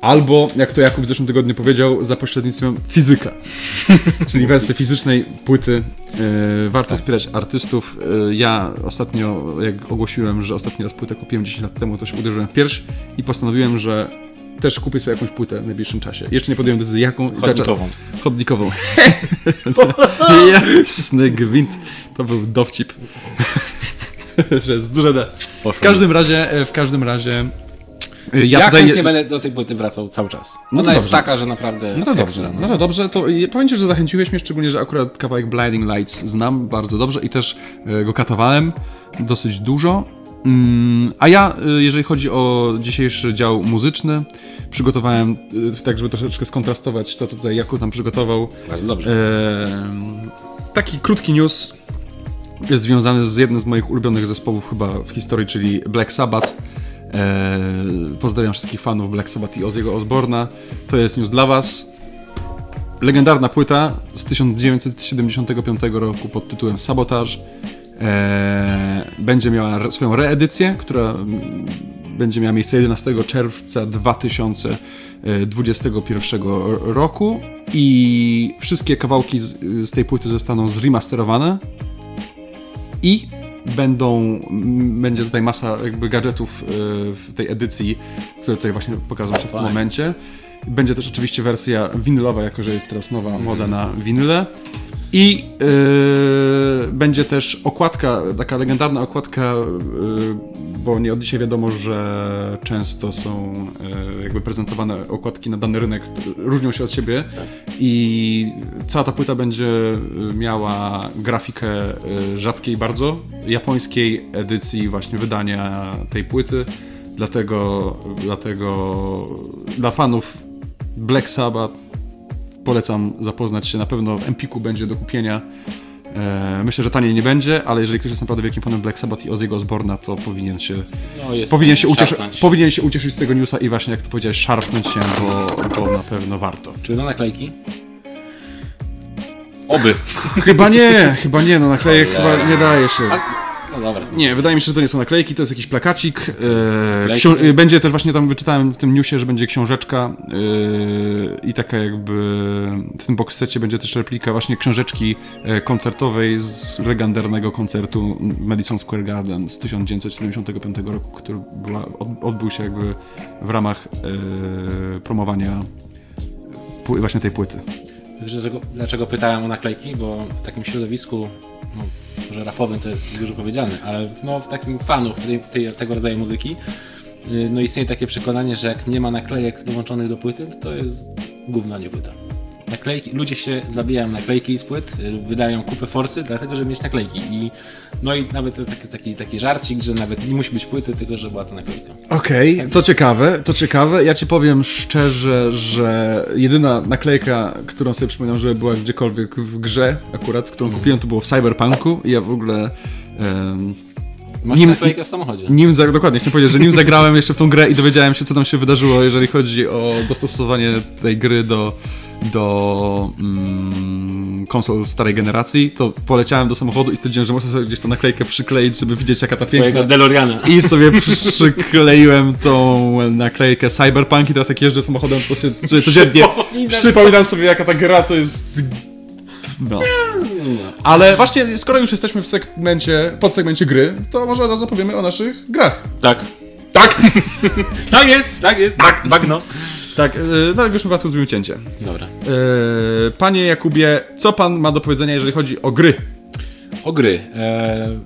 S1: albo, jak to Jakub w zeszłym tygodniu powiedział, za pośrednictwem fizyka, <laughs> czyli wersji fizycznej płyty. Y, warto wspierać artystów. Y, ja ostatnio, jak ogłosiłem, że ostatni raz płytę kupiłem 10 lat temu, to się uderzyłem w pierś i postanowiłem, że też kupię sobie jakąś płytę w najbliższym czasie. Jeszcze nie podjąłem decyzji jaką.
S2: Chodnikową.
S1: Chodnikową. <laughs> Jasny gwint. To był dowcip. <laughs> że jest duże D. W każdym razie, e, w każdym razie... e, Ja,
S2: Ja
S1: tutaj...
S2: chętnie będę do tej płyty wracał cały czas.
S1: No
S2: Ona
S1: to
S2: jest taka, że naprawdę
S1: No to dobrze,
S2: ekstra,
S1: no to dobrze. To powiem Ci, że zachęciłeś mnie, szczególnie, że akurat kawałek Blinding Lights znam bardzo dobrze i też e, go katowałem dosyć dużo. Mm, A ja, e, jeżeli chodzi o dzisiejszy dział muzyczny, przygotowałem, e, tak żeby troszeczkę skontrastować to, co tutaj Jakub tam przygotował,
S2: Bardzo dobrze.
S1: e, taki krótki news jest związany z jednym z moich ulubionych zespołów chyba w historii, czyli Black Sabbath. E, pozdrawiam wszystkich fanów Black Sabbath i Ozzy'ego Osborna. To jest news dla Was. Legendarna płyta z 1975 roku pod tytułem Sabotage. E, będzie miała swoją reedycję, która mm, będzie miała miejsce 11 czerwca 2021 roku i wszystkie kawałki z, z tej płyty zostaną zremasterowane i będą, będzie tutaj masa jakby gadżetów y, w tej edycji, które tutaj właśnie pokażą się w tym
S2: Fajnie.
S1: momencie. Będzie też oczywiście wersja winylowa, jako że jest teraz nowa moda na winyle. I y, będzie też okładka, taka legendarna okładka, y, bo nie od dzisiaj wiadomo, że często są y, jakby prezentowane okładki na dany rynek, różnią się od siebie. I cała ta płyta będzie y, miała grafikę y, rzadkiej bardzo, japońskiej edycji właśnie wydania tej płyty. Dlatego, dlatego dla fanów Black Sabbath polecam zapoznać się. Na pewno w Empiku będzie do kupienia. E, myślę, że taniej nie będzie, ale jeżeli ktoś jest naprawdę wielkim fanem Black Sabbath i Ozzy'ego Osborna, to powinien się,
S2: No,
S1: powinien, się ucieszyć,
S2: szarpnąć.
S1: powinien się ucieszyć z tego newsa i właśnie, jak to powiedziałeś, szarpnąć się, bo, bo na pewno warto.
S2: Czy na naklejki? Oby.
S1: Chyba nie, chyba nie, no naklejek chyba nie daje się.
S2: No dobra.
S1: Nie, wydaje mi się, że to nie są naklejki, to jest jakiś plakacik. E,
S2: to jest-
S1: Będzie też właśnie tam wyczytałem w tym newsie, że będzie książeczka e, i taka jakby w tym boxsecie będzie też replika właśnie książeczki e, koncertowej z legendarnego koncertu Madison Square Garden z 1975 roku, który była, od, odbył się jakby w ramach e, promowania właśnie tej płyty.
S2: Dlaczego pytałem o naklejki? Bo w takim środowisku, no, może rapowym to jest dużo powiedziane, ale no, w takim fanów tej, tego rodzaju muzyki, yy, no istnieje takie przekonanie, że jak nie ma naklejek dołączonych do płyty, to to jest gówno, nie płyta. Naklejki, ludzie się zabijają naklejki z płyt, yy, wydają kupę forsy, dlatego, żeby mieć naklejki. I, no i nawet to jest taki, taki, taki żarcik, że nawet nie musi być płyty, tylko że była to naklejka.
S1: Okej, to ciekawe, to ciekawe. Ja ci powiem szczerze, że jedyna naklejka, którą sobie przypominam, żeby była gdziekolwiek w grze, akurat, którą kupiłem, to było w Cyberpunku i ja w ogóle... em,
S2: Masz
S1: Nim-
S2: naklejkę w samochodzie.
S1: nim za, dokładnie, chciałem powiedzieć, że nim zagrałem jeszcze w tą grę i dowiedziałem się, co tam się wydarzyło, jeżeli chodzi o dostosowanie tej gry do, do mm, konsol starej generacji, to poleciałem do samochodu i stwierdziłem, że muszę sobie gdzieś tą naklejkę przykleić, żeby widzieć, jaka ta piękna...
S2: Twojego DeLoreana.
S1: I sobie przykleiłem tą naklejkę Cyberpunk i teraz jak jeżdżę samochodem, to się codziennie <laughs> przypominam sobie jaka ta gra to jest... No. Ale właśnie, skoro już jesteśmy w segmencie, podsegmencie gry, to może od razu powiemy o naszych grach.
S2: Tak. Tak! <laughs> tak jest, tak jest, tak, bagno.
S1: Tak, yy, no w pierwszym wypadku zrobimy cięcie.
S2: Dobra.
S1: Yy, panie Jakubie, co pan ma do powiedzenia, jeżeli chodzi o gry?
S2: O gry. E,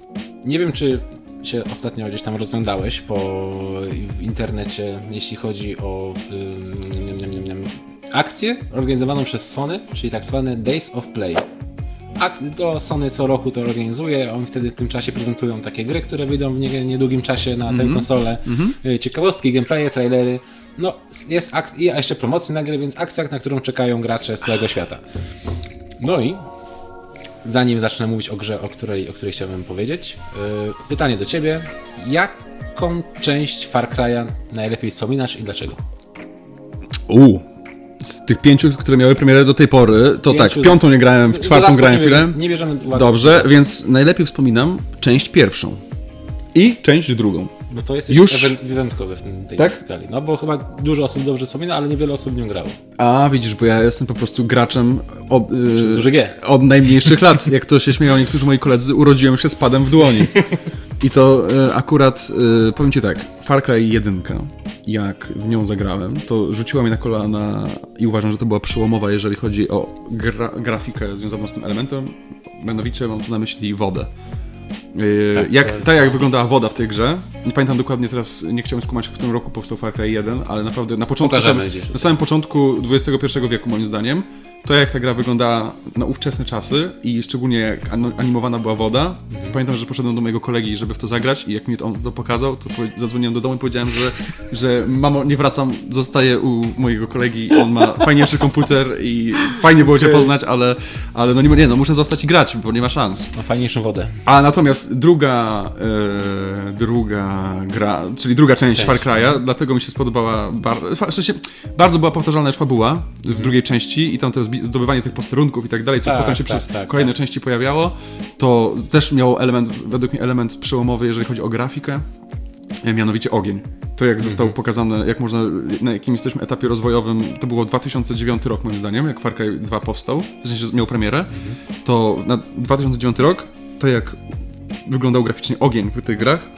S2: nie wiem, czy się ostatnio gdzieś tam rozglądałeś po w internecie, jeśli chodzi o akcję organizowaną przez Sony, czyli tak zwane Days of Play. Ak- to Sony co roku to organizuje, oni wtedy w tym czasie prezentują takie gry, które wyjdą w nie- niedługim czasie na tę konsolę. Y, Ciekawostki, gameplaye, trailery. No, jest akt- i jeszcze promocje na gry, więc akcja, na którą czekają gracze z całego świata. No i zanim zacznę mówić o grze, o której, o której chciałbym powiedzieć, yy, pytanie do Ciebie. Jaką część Far Cry'a najlepiej wspominasz i dlaczego?
S1: U. Z tych pięciu, które miały premierę do tej pory, to
S2: Pięciu
S1: tak, piątą nie grałem, w czwartą grałem chwilę.
S2: Nie bierzemy uwagi,
S1: Dobrze, więc najlepiej wspominam część pierwszą. I część drugą.
S2: Bo to jest
S1: Już-
S2: już wyjątkowe w tej
S1: Tak?
S2: skali. No bo chyba dużo osób dobrze wspomina, ale niewiele osób nie grało.
S1: A widzisz, bo ja jestem po prostu graczem od, yy, od najmniejszych lat. Jak to się śmieją niektórzy moi koledzy, urodziłem się z padem w dłoni. I to e, akurat, e, powiem Ci tak, Far Cry 1, jak w nią zagrałem, to rzuciła mnie na kolana i uważam, że to była przełomowa, jeżeli chodzi o gra grafikę związaną z tym elementem. Mianowicie mam tu na myśli wodę. E,
S2: Tak,
S1: jak,
S2: to jest-
S1: tak jak wyglądała woda w tej grze, nie pamiętam dokładnie teraz, nie chciałem skumać, w którym roku powstał Far Cry 1, ale naprawdę na początku, sam, na samym początku XXI wieku moim zdaniem, to jak ta gra wyglądała na ówczesne czasy i szczególnie jak animowana była woda,
S2: Mhm.
S1: pamiętam, że poszedłem do mojego kolegi, żeby w to zagrać i jak mi to, on to pokazał, to zadzwoniłem do domu i powiedziałem, że, że mamo, nie wracam, zostaję u mojego kolegi, on ma fajniejszy komputer i fajnie było cię poznać, ale, ale no nie, nie, no muszę zostać i grać, bo nie ma szans.
S2: Ma fajniejszą wodę.
S1: A natomiast druga, e, druga gra, czyli druga część Far Cry'a, dlatego mi się spodobała, bar, w sensie, bardzo była powtarzalna już fabuła w drugiej części i tam to zbi- zdobywanie tych posterunków i tak dalej, co
S2: Tak,
S1: potem się
S2: tak,
S1: przez
S2: tak,
S1: kolejne części pojawiało, to też miało element, według mnie element przełomowy, jeżeli chodzi o grafikę, e, mianowicie ogień. To jak został pokazane, jak można, na jakim jesteśmy etapie rozwojowym, to było 2009 rok moim zdaniem, jak Far Cry 2 powstał, w sensie miał premierę, to na 2009 rok, to jak wyglądał graficznie ogień w tych grach,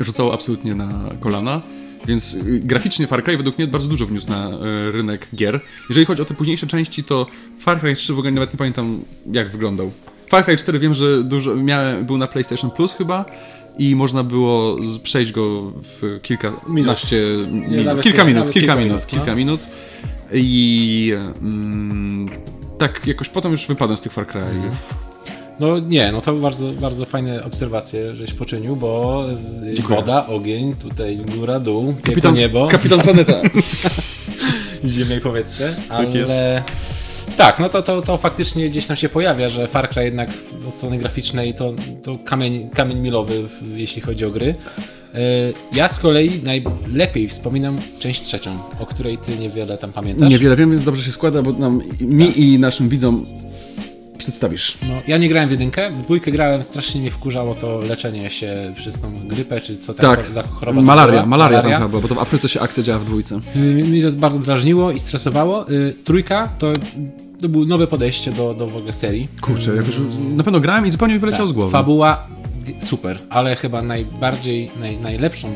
S1: rzucało absolutnie na kolana. Więc y, graficznie Far Cry według mnie bardzo dużo wniósł na y, rynek gier. Jeżeli chodzi o te późniejsze części, to Far Cry 3 w ogóle nawet nie pamiętam jak wyglądał. Far Cry 4 wiem, że dużo, miałem, był na PlayStation Plus chyba i można było przejść go w kilkanaście minut.
S2: nawet
S1: Kilka
S2: kilka-
S1: minut, kilka minut,
S2: minut,
S1: kilka minut. I mm, tak jakoś potem już wypadłem z tych Far Cry'ów.
S2: No nie, no to bardzo, bardzo fajne obserwacje, żeś poczynił, bo z, woda, ogień, tutaj góra, dół, piekło, niebo,
S1: Kapitan Planeta. <laughs>
S2: ziemia i powietrze, ale...
S1: jest.
S2: Tak, no to, to, to faktycznie gdzieś tam się pojawia, że Far Cry jednak w- od strony graficznej to, to kamień, kamień milowy, jeśli chodzi o gry. E, Ja z kolei najlepiej wspominam część trzecią, o której ty niewiele tam pamiętasz.
S1: Niewiele wiem, więc dobrze się składa, bo nam, mi i naszym widzom przedstawisz.
S2: No, ja nie grałem w jedynkę, w dwójkę grałem, strasznie mnie wkurzało to leczenie się przez tą grypę, czy co tam
S1: Tak,
S2: za choroba
S1: malaria,
S2: była.
S1: malaria tam chyba, bo to w Afryce się akcja działa w dwójce.
S2: Y, Mnie to bardzo drażniło i stresowało. Y, Trójka to, to było nowe podejście do, do w ogóle serii.
S1: Kurczę, jakoś na pewno grałem i zupełnie mi wyleciał z głowy.
S2: Tak, Fabuła super, ale chyba najbardziej, naj, najlepszą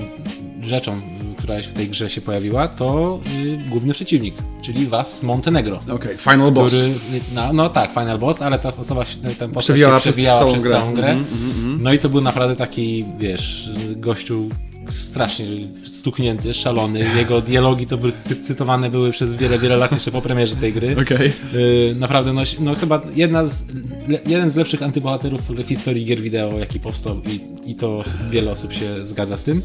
S2: rzeczą, y, która w tej grze się pojawiła, to y, główny przeciwnik, czyli Was Montenegro.
S1: Okej, final boss.
S2: Który, no, no tak, final boss, ale ta osoba, się- ten postać
S1: Przewijała
S2: się
S1: przez
S2: przewijała
S1: całą
S2: przez
S1: grę.
S2: całą grę.
S1: Mhm,
S2: No i to był naprawdę taki, wiesz, gościu strasznie stuknięty, szalony. Jego dialogi to były cy- cytowane były przez wiele, wiele lat jeszcze po premierze tej gry.
S1: Okej.
S2: Yy, naprawdę, no, no chyba jedna z, le, jeden z lepszych antybohaterów w historii gier wideo, jaki powstał i, i to wiele osób się zgadza z tym.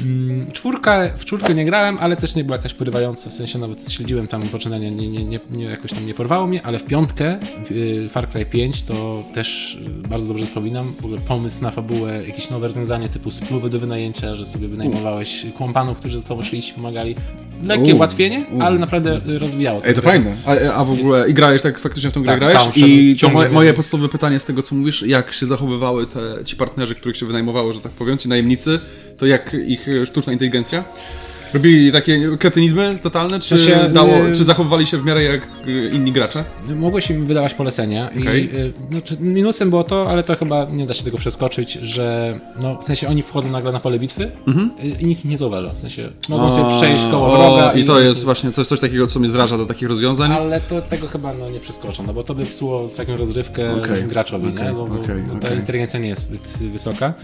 S2: Mm, czwórka, w czwórkę nie grałem, ale też nie była jakaś porywająca, w sensie nawet śledziłem tam poczynania, nie, nie, nie, nie, jakoś tam nie porwało mnie, ale w piątkę yy, Far Cry 5 to też bardzo dobrze wspominam, w ogóle pomysł na fabułę, jakieś nowe rozwiązanie typu spluwy do wynajęcia, że sobie wynajmowałeś kompanów, którzy z tobą szli ci pomagali. Lekkie
S1: U,
S2: ułatwienie,
S1: u.
S2: ale naprawdę rozwijało. tę
S1: Ej, to
S2: grę.
S1: fajne. A, a w ogóle, i grałeś tak faktycznie w tą grę
S2: Tak,
S1: grałeś? I to moje, moje podstawowe pytanie z tego, co mówisz, jak się zachowywały te, ci partnerzy, których się wynajmowało, że tak powiem, ci najemnicy, to jak ich e, sztuczna inteligencja? Robili takie kretynizmy totalne, czy,
S2: się,
S1: dało,
S2: y-
S1: czy zachowywali się w miarę jak y, inni gracze?
S2: Mogłeś im wydawać polecenia
S1: Okej.
S2: i y, znaczy, minusem było to, ale to chyba nie da się tego przeskoczyć, że no, w sensie oni wchodzą nagle na pole bitwy y, i nikt nie zauważa. W sensie mogą sobie przejść koło.
S1: O,
S2: wroga
S1: I to jest właśnie, to jest coś takiego, co mnie zraża do takich rozwiązań.
S2: Ale to tego chyba no, nie przeskoczą, no bo to by psuło taką rozrywkę
S1: Okej,
S2: graczowi,
S1: okej,
S2: nie? Bo, bo
S1: okej,
S2: ta inteligencja nie jest zbyt wysoka.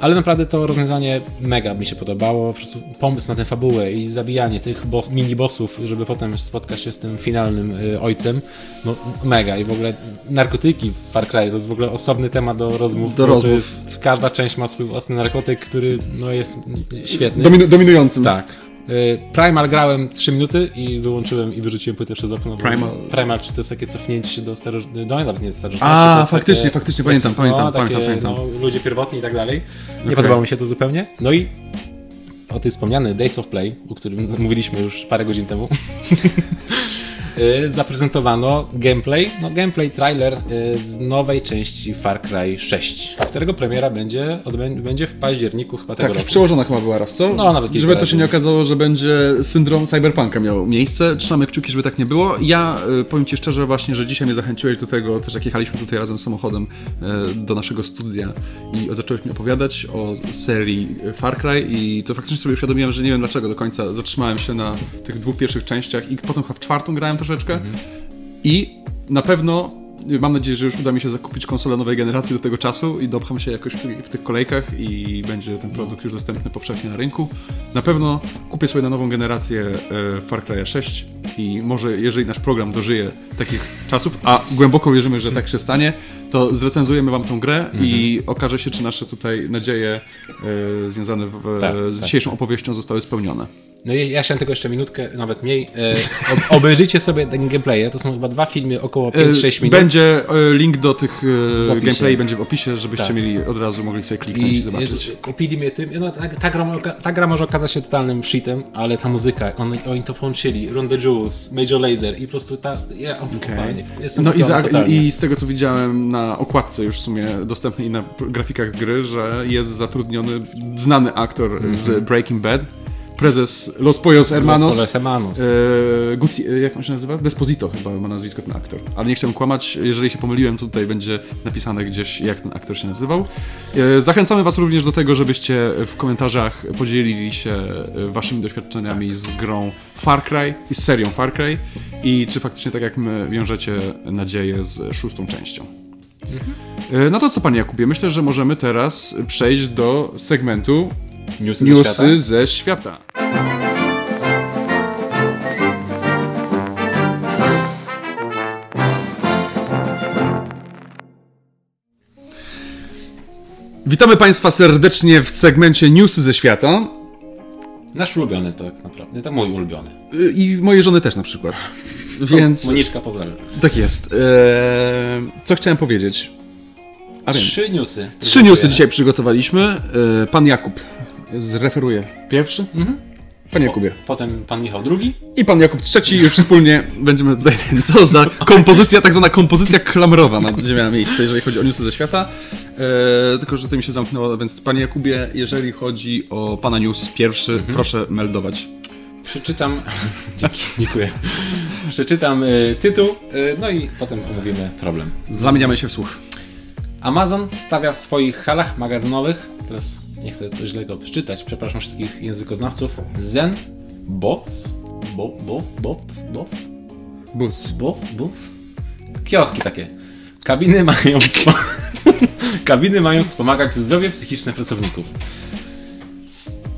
S2: Ale naprawdę to rozwiązanie mega mi się podobało. Po prostu pomysł na tę fabułę i zabijanie tych boss, mini-bossów, żeby potem spotkać się z tym finalnym y, ojcem, no mega. I w ogóle narkotyki w Far Cry to jest w ogóle osobny temat do rozmów.
S1: Do rozmów.
S2: Jest, każda część ma swój własny narkotyk, który no, jest świetny.
S1: Dominu- dominującym.
S2: Tak. Y, Primal grałem 3 minuty i wyłączyłem i wyrzuciłem płytę przez okno. bo
S1: Primal.
S2: Primal, czy to jest takie cofnięcie się do starożytności, no nawet nie starożytności.
S1: A,
S2: to jest
S1: faktycznie,
S2: takie,
S1: faktycznie, pamiętam, pamiętam,
S2: no,
S1: pamiętam,
S2: takie,
S1: pamiętam.
S2: No, ludzie pierwotni i tak dalej. Nie
S1: Okej.
S2: podobało mi się to zupełnie. No i o tej wspomniany Days of Play, o którym <laughs> mówiliśmy już parę godzin temu. <laughs> y, zaprezentowano gameplay, no gameplay trailer y, z nowej części Far Cry 6, którego premiera będzie, będzie w październiku chyba tego
S1: Tak, już
S2: roku.
S1: przełożona chyba była raz, co?
S2: No, nawet kilka
S1: Żeby to się nie okazało, że będzie syndrom cyberpunka miał miejsce. Trzymamy kciuki, żeby tak nie było. Ja y, powiem Ci szczerze właśnie, że dzisiaj mnie zachęciłeś do tego, też jak jechaliśmy tutaj razem samochodem do naszego studia i zacząłeś mi opowiadać o serii Far Cry i to faktycznie sobie uświadomiłem, że nie wiem dlaczego do końca zatrzymałem się na tych dwóch pierwszych częściach i potem chyba w czwartą grałem troszeczkę i na pewno mam nadzieję, że już uda mi się zakupić konsolę nowej generacji do tego czasu i dopcham się jakoś w tych, w tych kolejkach i będzie ten produkt już dostępny powszechnie na rynku. Na pewno kupię sobie na nową generację e, Far Cry 6 i może jeżeli nasz program dożyje takich czasów, a głęboko wierzymy, że tak się stanie, to zrecenzujemy wam tą grę i okaże się, czy nasze tutaj nadzieje e, związane w,
S2: Tak,
S1: z
S2: tak.
S1: dzisiejszą opowieścią zostały spełnione.
S2: No i ja chciałem tylko jeszcze minutkę, nawet mniej. E, ob- <laughs> obejrzyjcie sobie ten gameplay. To są chyba dwa filmy około 5-6 minut.
S1: Będzie e, link do tych e, gameplay będzie w opisie, żebyście
S2: Tak.
S1: mieli od razu mogli sobie kliknąć i,
S2: I
S1: zobaczyć.
S2: kupili mnie tym. No, ta, ta, gra, ta gra może okazać się totalnym shitem, ale ta muzyka, on, oni to połączyli. Run the Jewels, Major Laser i po prostu ta. Ja, o, okay. Jestem
S1: No i, za, i z tego co widziałem na okładce już w sumie dostępnej i na grafikach gry, że jest zatrudniony znany aktor z Breaking Bad, prezes Los Pollos Hermanos.
S2: Los Hermanos.
S1: E, Guti, e, jak on się nazywa? Desposito chyba ma nazwisko ten aktor. Ale nie chciałem kłamać, jeżeli się pomyliłem, to tutaj będzie napisane gdzieś, jak ten aktor się nazywał. E, zachęcamy Was również do tego, żebyście w komentarzach podzielili się e, Waszymi doświadczeniami z grą Far Cry i z serią Far Cry i czy faktycznie tak jak my wiążecie nadzieję z szóstą częścią. E, No to co, Panie Jakubie, myślę, że możemy teraz przejść do segmentu
S2: Newsy,
S1: Newsy
S2: ze świata.
S1: ze świata. Witamy Państwa serdecznie w segmencie Newsy ze świata.
S2: Nasz ulubiony tak naprawdę. To mój ulubiony.
S1: Y, I mojej żony też na przykład. Więc
S2: Moniczka, pozdrawiam.
S1: tak jest. Eee, co chciałem powiedzieć? A wiem.
S2: Trzy newsy.
S1: Trzy newsy dzisiaj przygotowaliśmy. Eee, Pan Jakub zreferuje pierwszy. Panie Jakubie.
S2: Potem pan Michał drugi.
S1: I pan Jakub trzeci, już wspólnie będziemy tutaj, <laughs> co za kompozycja, tak zwana kompozycja klamrowa ma- będzie miała miejsce, jeżeli chodzi o newsy ze świata. E, tylko, że to mi się zamknęło, więc panie Jakubie, jeżeli chodzi o pana news pierwszy, proszę meldować.
S2: Przeczytam. <laughs> Dzięki, dziękuję. Przeczytam y, tytuł, y, no i potem omówimy problem.
S1: Zamieniamy się w słuch.
S2: Amazon stawia w swoich halach magazynowych, teraz nie chcę źle go przeczytać, przepraszam wszystkich językoznawców, Zen Bots, bo, bo, bo, bo,
S1: Bus.
S2: bo, bo, kioski takie. Kabiny mają, <laughs> kabiny mają wspomagać zdrowie psychiczne pracowników.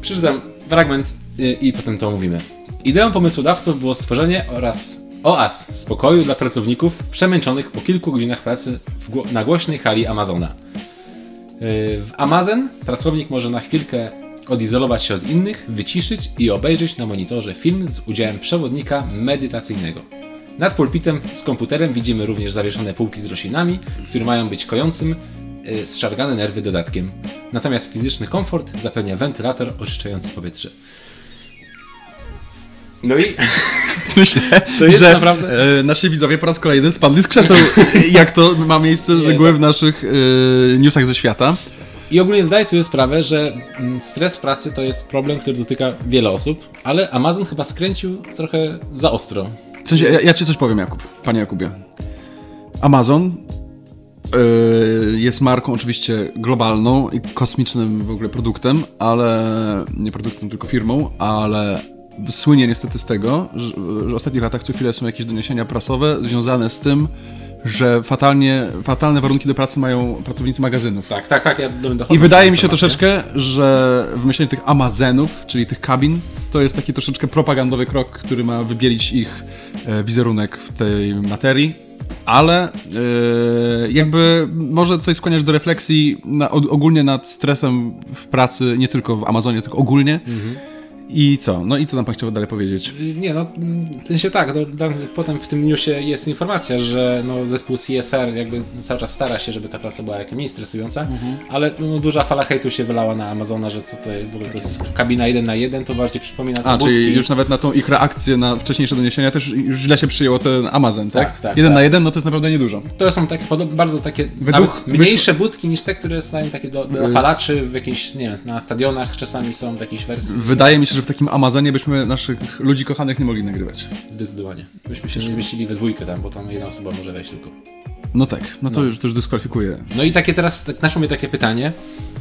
S2: Przeczytam fragment y, i potem to omówimy. Ideą pomysłodawców było stworzenie oraz oaz spokoju dla pracowników przemęczonych po kilku godzinach pracy na głośnej hali Amazona. Y, W Amazon pracownik może na chwilkę odizolować się od innych, wyciszyć i obejrzeć na monitorze film z udziałem przewodnika medytacyjnego. Nad pulpitem z komputerem widzimy również zawieszone półki z roślinami, które mają być kojącym, y, zszargane nerwy dodatkiem. Natomiast fizyczny komfort zapewnia wentylator oczyszczający powietrze. No i <laughs>
S1: Myślę,
S2: To jest
S1: że
S2: naprawdę-
S1: e, nasi widzowie po raz kolejny spadli z krzeseł, <laughs> jak to ma miejsce z reguły
S2: tak.
S1: w naszych e, newsach ze świata.
S2: I ogólnie zdaję sobie sprawę, że mm, stres pracy to jest problem, który dotyka wiele osób, ale Amazon chyba skręcił trochę za ostro.
S1: W sensie, ja, ja ci coś powiem, Jakub, panie Jakubie. Amazon y, jest marką oczywiście globalną i kosmicznym w ogóle produktem, ale nie produktem, tylko firmą, ale słynie niestety z tego, że, w ostatnich latach co chwilę są jakieś doniesienia prasowe związane z tym, że fatalnie, fatalne warunki do pracy mają pracownicy magazynów.
S2: Tak, tak, tak, ja
S1: I wydaje mi się troszeczkę, że wymyślenie tych Amazonów, czyli tych kabin, to jest taki troszeczkę propagandowy krok, który ma wybielić ich e, wizerunek w tej materii, ale e, jakby może tutaj skłaniać do refleksji na, ogólnie nad stresem w pracy, nie tylko w Amazonie, tylko ogólnie. I co? No i co nam pan chciał dalej powiedzieć?
S2: Y, Nie, no, ten się tak, no, potem w tym newsie jest informacja, że no, zespół CSR jakby cały czas stara się, żeby ta praca była jak najmniej stresująca,
S1: Mhm.
S2: ale no, duża fala hejtu się wylała na Amazona, że co to to jest kabina 1 na 1, to bardziej przypomina
S1: A, czyli
S2: budki.
S1: już nawet na tą ich reakcję na wcześniejsze doniesienia też już źle się przyjęło ten Amazon, tak?
S2: Tak, tak,
S1: jeden
S2: tak.
S1: na jeden, no to jest naprawdę niedużo.
S2: To są takie bardzo takie nawet mniejsze budki niż te, które są takie do, do opalaczy w jakichś, nie wiem, na stadionach czasami są w jakiejś wersji.
S1: Wydaje mi się, że w takim Amazonie byśmy naszych ludzi kochanych nie mogli nagrywać.
S2: Zdecydowanie. Myśmy się nie zmieścili we dwójkę tam, bo tam jedna osoba może wejść tylko.
S1: No tak, no to już to już dyskwalifikuje.
S2: No i takie teraz, tak naszło mnie takie pytanie.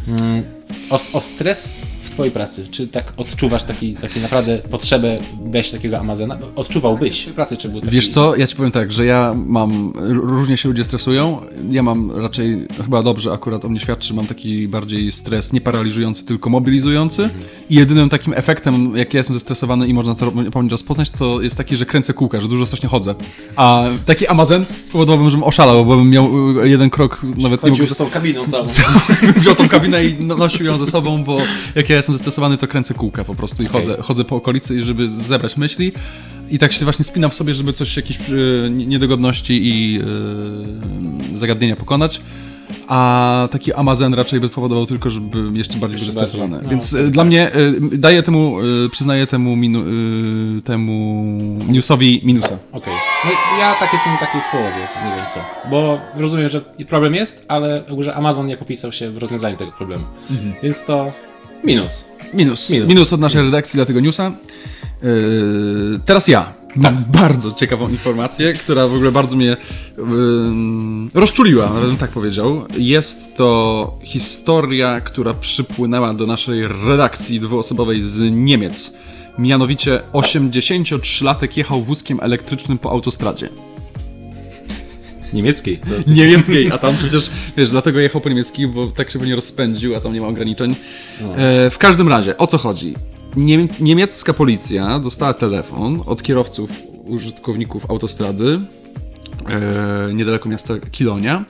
S2: Mm, o, o stres twojej pracy. Czy tak odczuwasz taki, taki naprawdę potrzebę wejść takiego Amazona? Odczuwałbyś w pracy, czy był taki...
S1: Wiesz co, ja ci powiem tak, że ja mam, różnie się ludzie stresują, ja mam raczej, chyba dobrze akurat o mnie świadczy, mam taki bardziej stres nie paraliżujący, tylko mobilizujący i jedynym takim efektem, jak ja jestem zestresowany i można to po mnie rozpoznać, to jest taki, że kręcę kółka, że dużo strasznie chodzę. A taki Amazon spowodowałbym, żebym oszalał, bo bym miał y, jeden krok, nawet nie mógł
S2: Chodził z tą kabiną całą. <laughs>
S1: wziął tą kabinę i no- nosił ją ze sobą, bo jak ja jestem zestresowany, to kręcę kółka po prostu i chodzę, chodzę po okolicy, żeby zebrać myśli. I tak się właśnie spinam w sobie, żeby coś, jakieś e, niedogodności i e, zagadnienia pokonać. A taki Amazon raczej by powodował tylko, żeby jeszcze bardziej
S2: Jeszcze
S1: zestresowany.
S2: No,
S1: Więc
S2: tak,
S1: e, dla mnie e, daję temu, przyznaję temu, minu, temu newsowi minusa.
S2: Okej. No i ja tak jestem taki w połowie, nie wiem co. Bo rozumiem, że problem jest, ale że Amazon nie popisał się w rozwiązaniu tego problemu. Więc to minus.
S1: Minus.
S2: Minus.
S1: Minus, od naszej redakcji dla tego newsa. Yy, teraz ja. Mam bardzo ciekawą informację, która w ogóle bardzo mnie yy, rozczuliła, nawet bym tak powiedział. Jest to historia, która przypłynęła do naszej redakcji dwuosobowej z Niemiec. Mianowicie 83-latek jechał wózkiem elektrycznym po autostradzie.
S2: Niemieckiej. <laughs>
S1: niemieckiej, a tam przecież, wiesz, dlatego jechał po niemiecki, bo tak się by nie rozpędził, a tam nie ma ograniczeń. E, w każdym razie, o co chodzi? Niem niemiecka policja dostała telefon od kierowców, użytkowników autostrady e, niedaleko miasta Kilonia,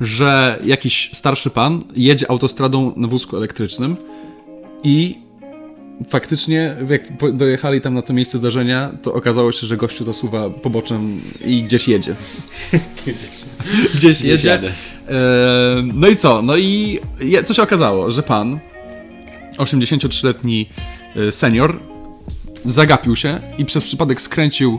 S1: że jakiś starszy pan jedzie autostradą na wózku elektrycznym i faktycznie, jak dojechali tam na to miejsce zdarzenia, to okazało się, że gościu zasuwa poboczem i gdzieś jedzie. <laughs> gdzieś jedzie.
S2: jadę.
S1: E, no i co? No i co się okazało? Że pan, 83-letni e, senior, zagapił się i przez przypadek skręcił,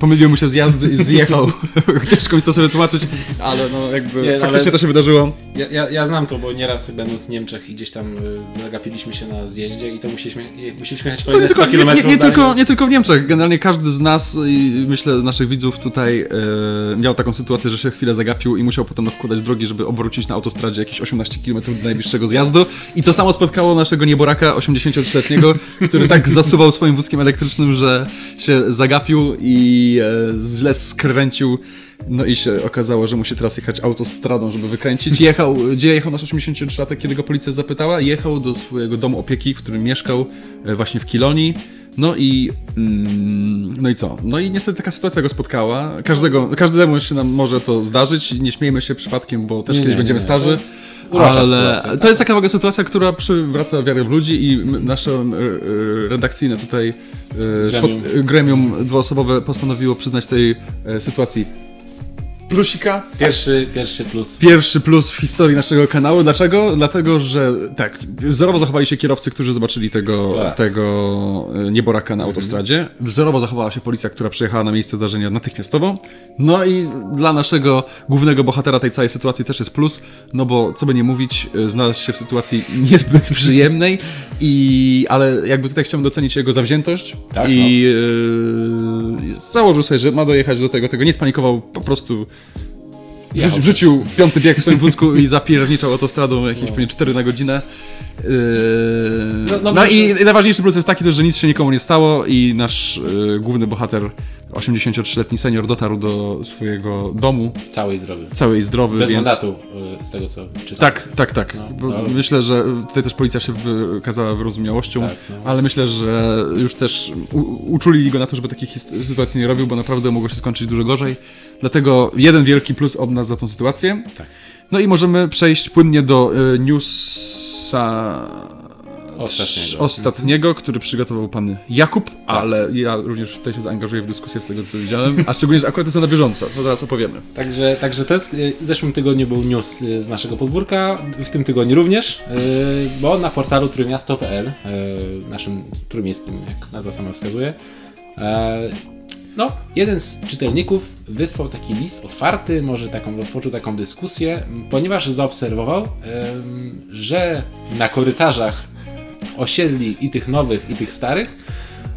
S1: pomylił mu się z jazdy i zjechał. <laughs> <laughs> Ciężko mi to sobie tłumaczyć, ale no jakby
S2: Nie, no
S1: faktycznie
S2: ale-
S1: to się wydarzyło.
S2: Ja, ja, ja znam to, bo nieraz będąc w Niemczech i gdzieś tam y, zagapiliśmy się na zjeździe i to musieliśmy, musieliśmy jechać
S1: To
S2: kolejne
S1: nie
S2: 100
S1: tylko, nie,
S2: km
S1: nie, nie, tylko, nie tylko w Niemczech. Generalnie każdy z nas i myślę naszych widzów tutaj e, miał taką sytuację, że się chwilę zagapił i musiał potem odkładać drogi, żeby obrócić na autostradzie jakieś 18 km do najbliższego zjazdu. I to samo spotkało naszego nieboraka 83-letniego, który tak zasuwał swoim wózkiem elektrycznym, że się zagapił i e, źle skręcił. No i się okazało, że musi teraz jechać autostradą, żeby wykręcić. Jechał, gdzie jechał nasz 83-latek, kiedy go policja zapytała? Jechał do swojego domu opieki, w którym mieszkał e, właśnie w Kilonii. No i, mm, no i co? No i niestety taka sytuacja go spotkała. Każdego, każdemu się nam może to zdarzyć. Nie śmiejmy się przypadkiem, bo też
S2: Nie,
S1: kiedyś
S2: nie,
S1: będziemy
S2: nie.
S1: starzy.
S2: Urocza
S1: Ale
S2: sytuacja, tak.
S1: to jest taka w ogóle sytuacja, która przywraca wiarę w ludzi i nasze e, e, redakcyjne tutaj e,
S2: Gremium.
S1: spo- gremium dwuosobowe postanowiło przyznać tej e, sytuacji plusika.
S2: Pierwszy, pierwszy plus.
S1: Pierwszy plus w historii naszego kanału. Dlaczego? Dlatego, że tak, wzorowo zachowali się kierowcy, którzy zobaczyli tego,
S2: raz.
S1: tego e, nieboraka na autostradzie. Wzorowo zachowała się policja, która przyjechała na miejsce zdarzenia natychmiastowo. No i dla naszego głównego bohatera tej całej sytuacji też jest plus, no bo co by nie mówić, e, znalazł się w sytuacji <laughs> niezbyt przyjemnej, i, ale jakby tutaj chciałbym docenić jego zawziętość
S2: Tak,
S1: i e, założył sobie, że ma dojechać do tego, tego nie spanikował, po prostu Wrzucił, piąty bieg w swoim wózku i <laughs> zapierniczał autostradą jakieś pewnie 4 na godzinę. Yy,
S2: No,
S1: no
S2: no,
S1: i
S2: proszę.
S1: najważniejszy plus jest taki, też, że nic się nikomu nie stało i nasz yy, główny bohater, 83-letni senior, dotarł do swojego domu,
S2: Cały i zdrowy.
S1: cały i zdrowy,
S2: Bez
S1: więc...
S2: mandatu, y, z tego co czytam.
S1: Tak, tak, tak.
S2: No, ale-
S1: Myślę, że tutaj też policja się wykazała wyrozumiałością,
S2: Tak, no.
S1: ale myślę, że już też uczulili go na to, żeby takich sytuacji nie robił, bo naprawdę mogło się skończyć dużo gorzej. Dlatego jeden wielki plus od nas za tą sytuację.
S2: Tak.
S1: No i możemy przejść płynnie do y, newsa
S2: Ostatniego.
S1: ostatniego, który przygotował pan Jakub, ale ja również tutaj się zaangażuję w dyskusję z tego, co widziałem, a szczególnie, że akurat jest na bieżąco, to zaraz opowiemy.
S2: Także, także to jest, y, w zeszłym tygodniu był news y, z naszego podwórka, w tym tygodniu również, y, bo na portalu trójmiasto.pl, naszym trójmiejskim, jak nazwa sama wskazuje, e, no, jeden z czytelników wysłał taki list otwarty, może taką rozpoczął taką dyskusję, ponieważ zaobserwował, że na korytarzach osiedli i tych nowych, i tych starych,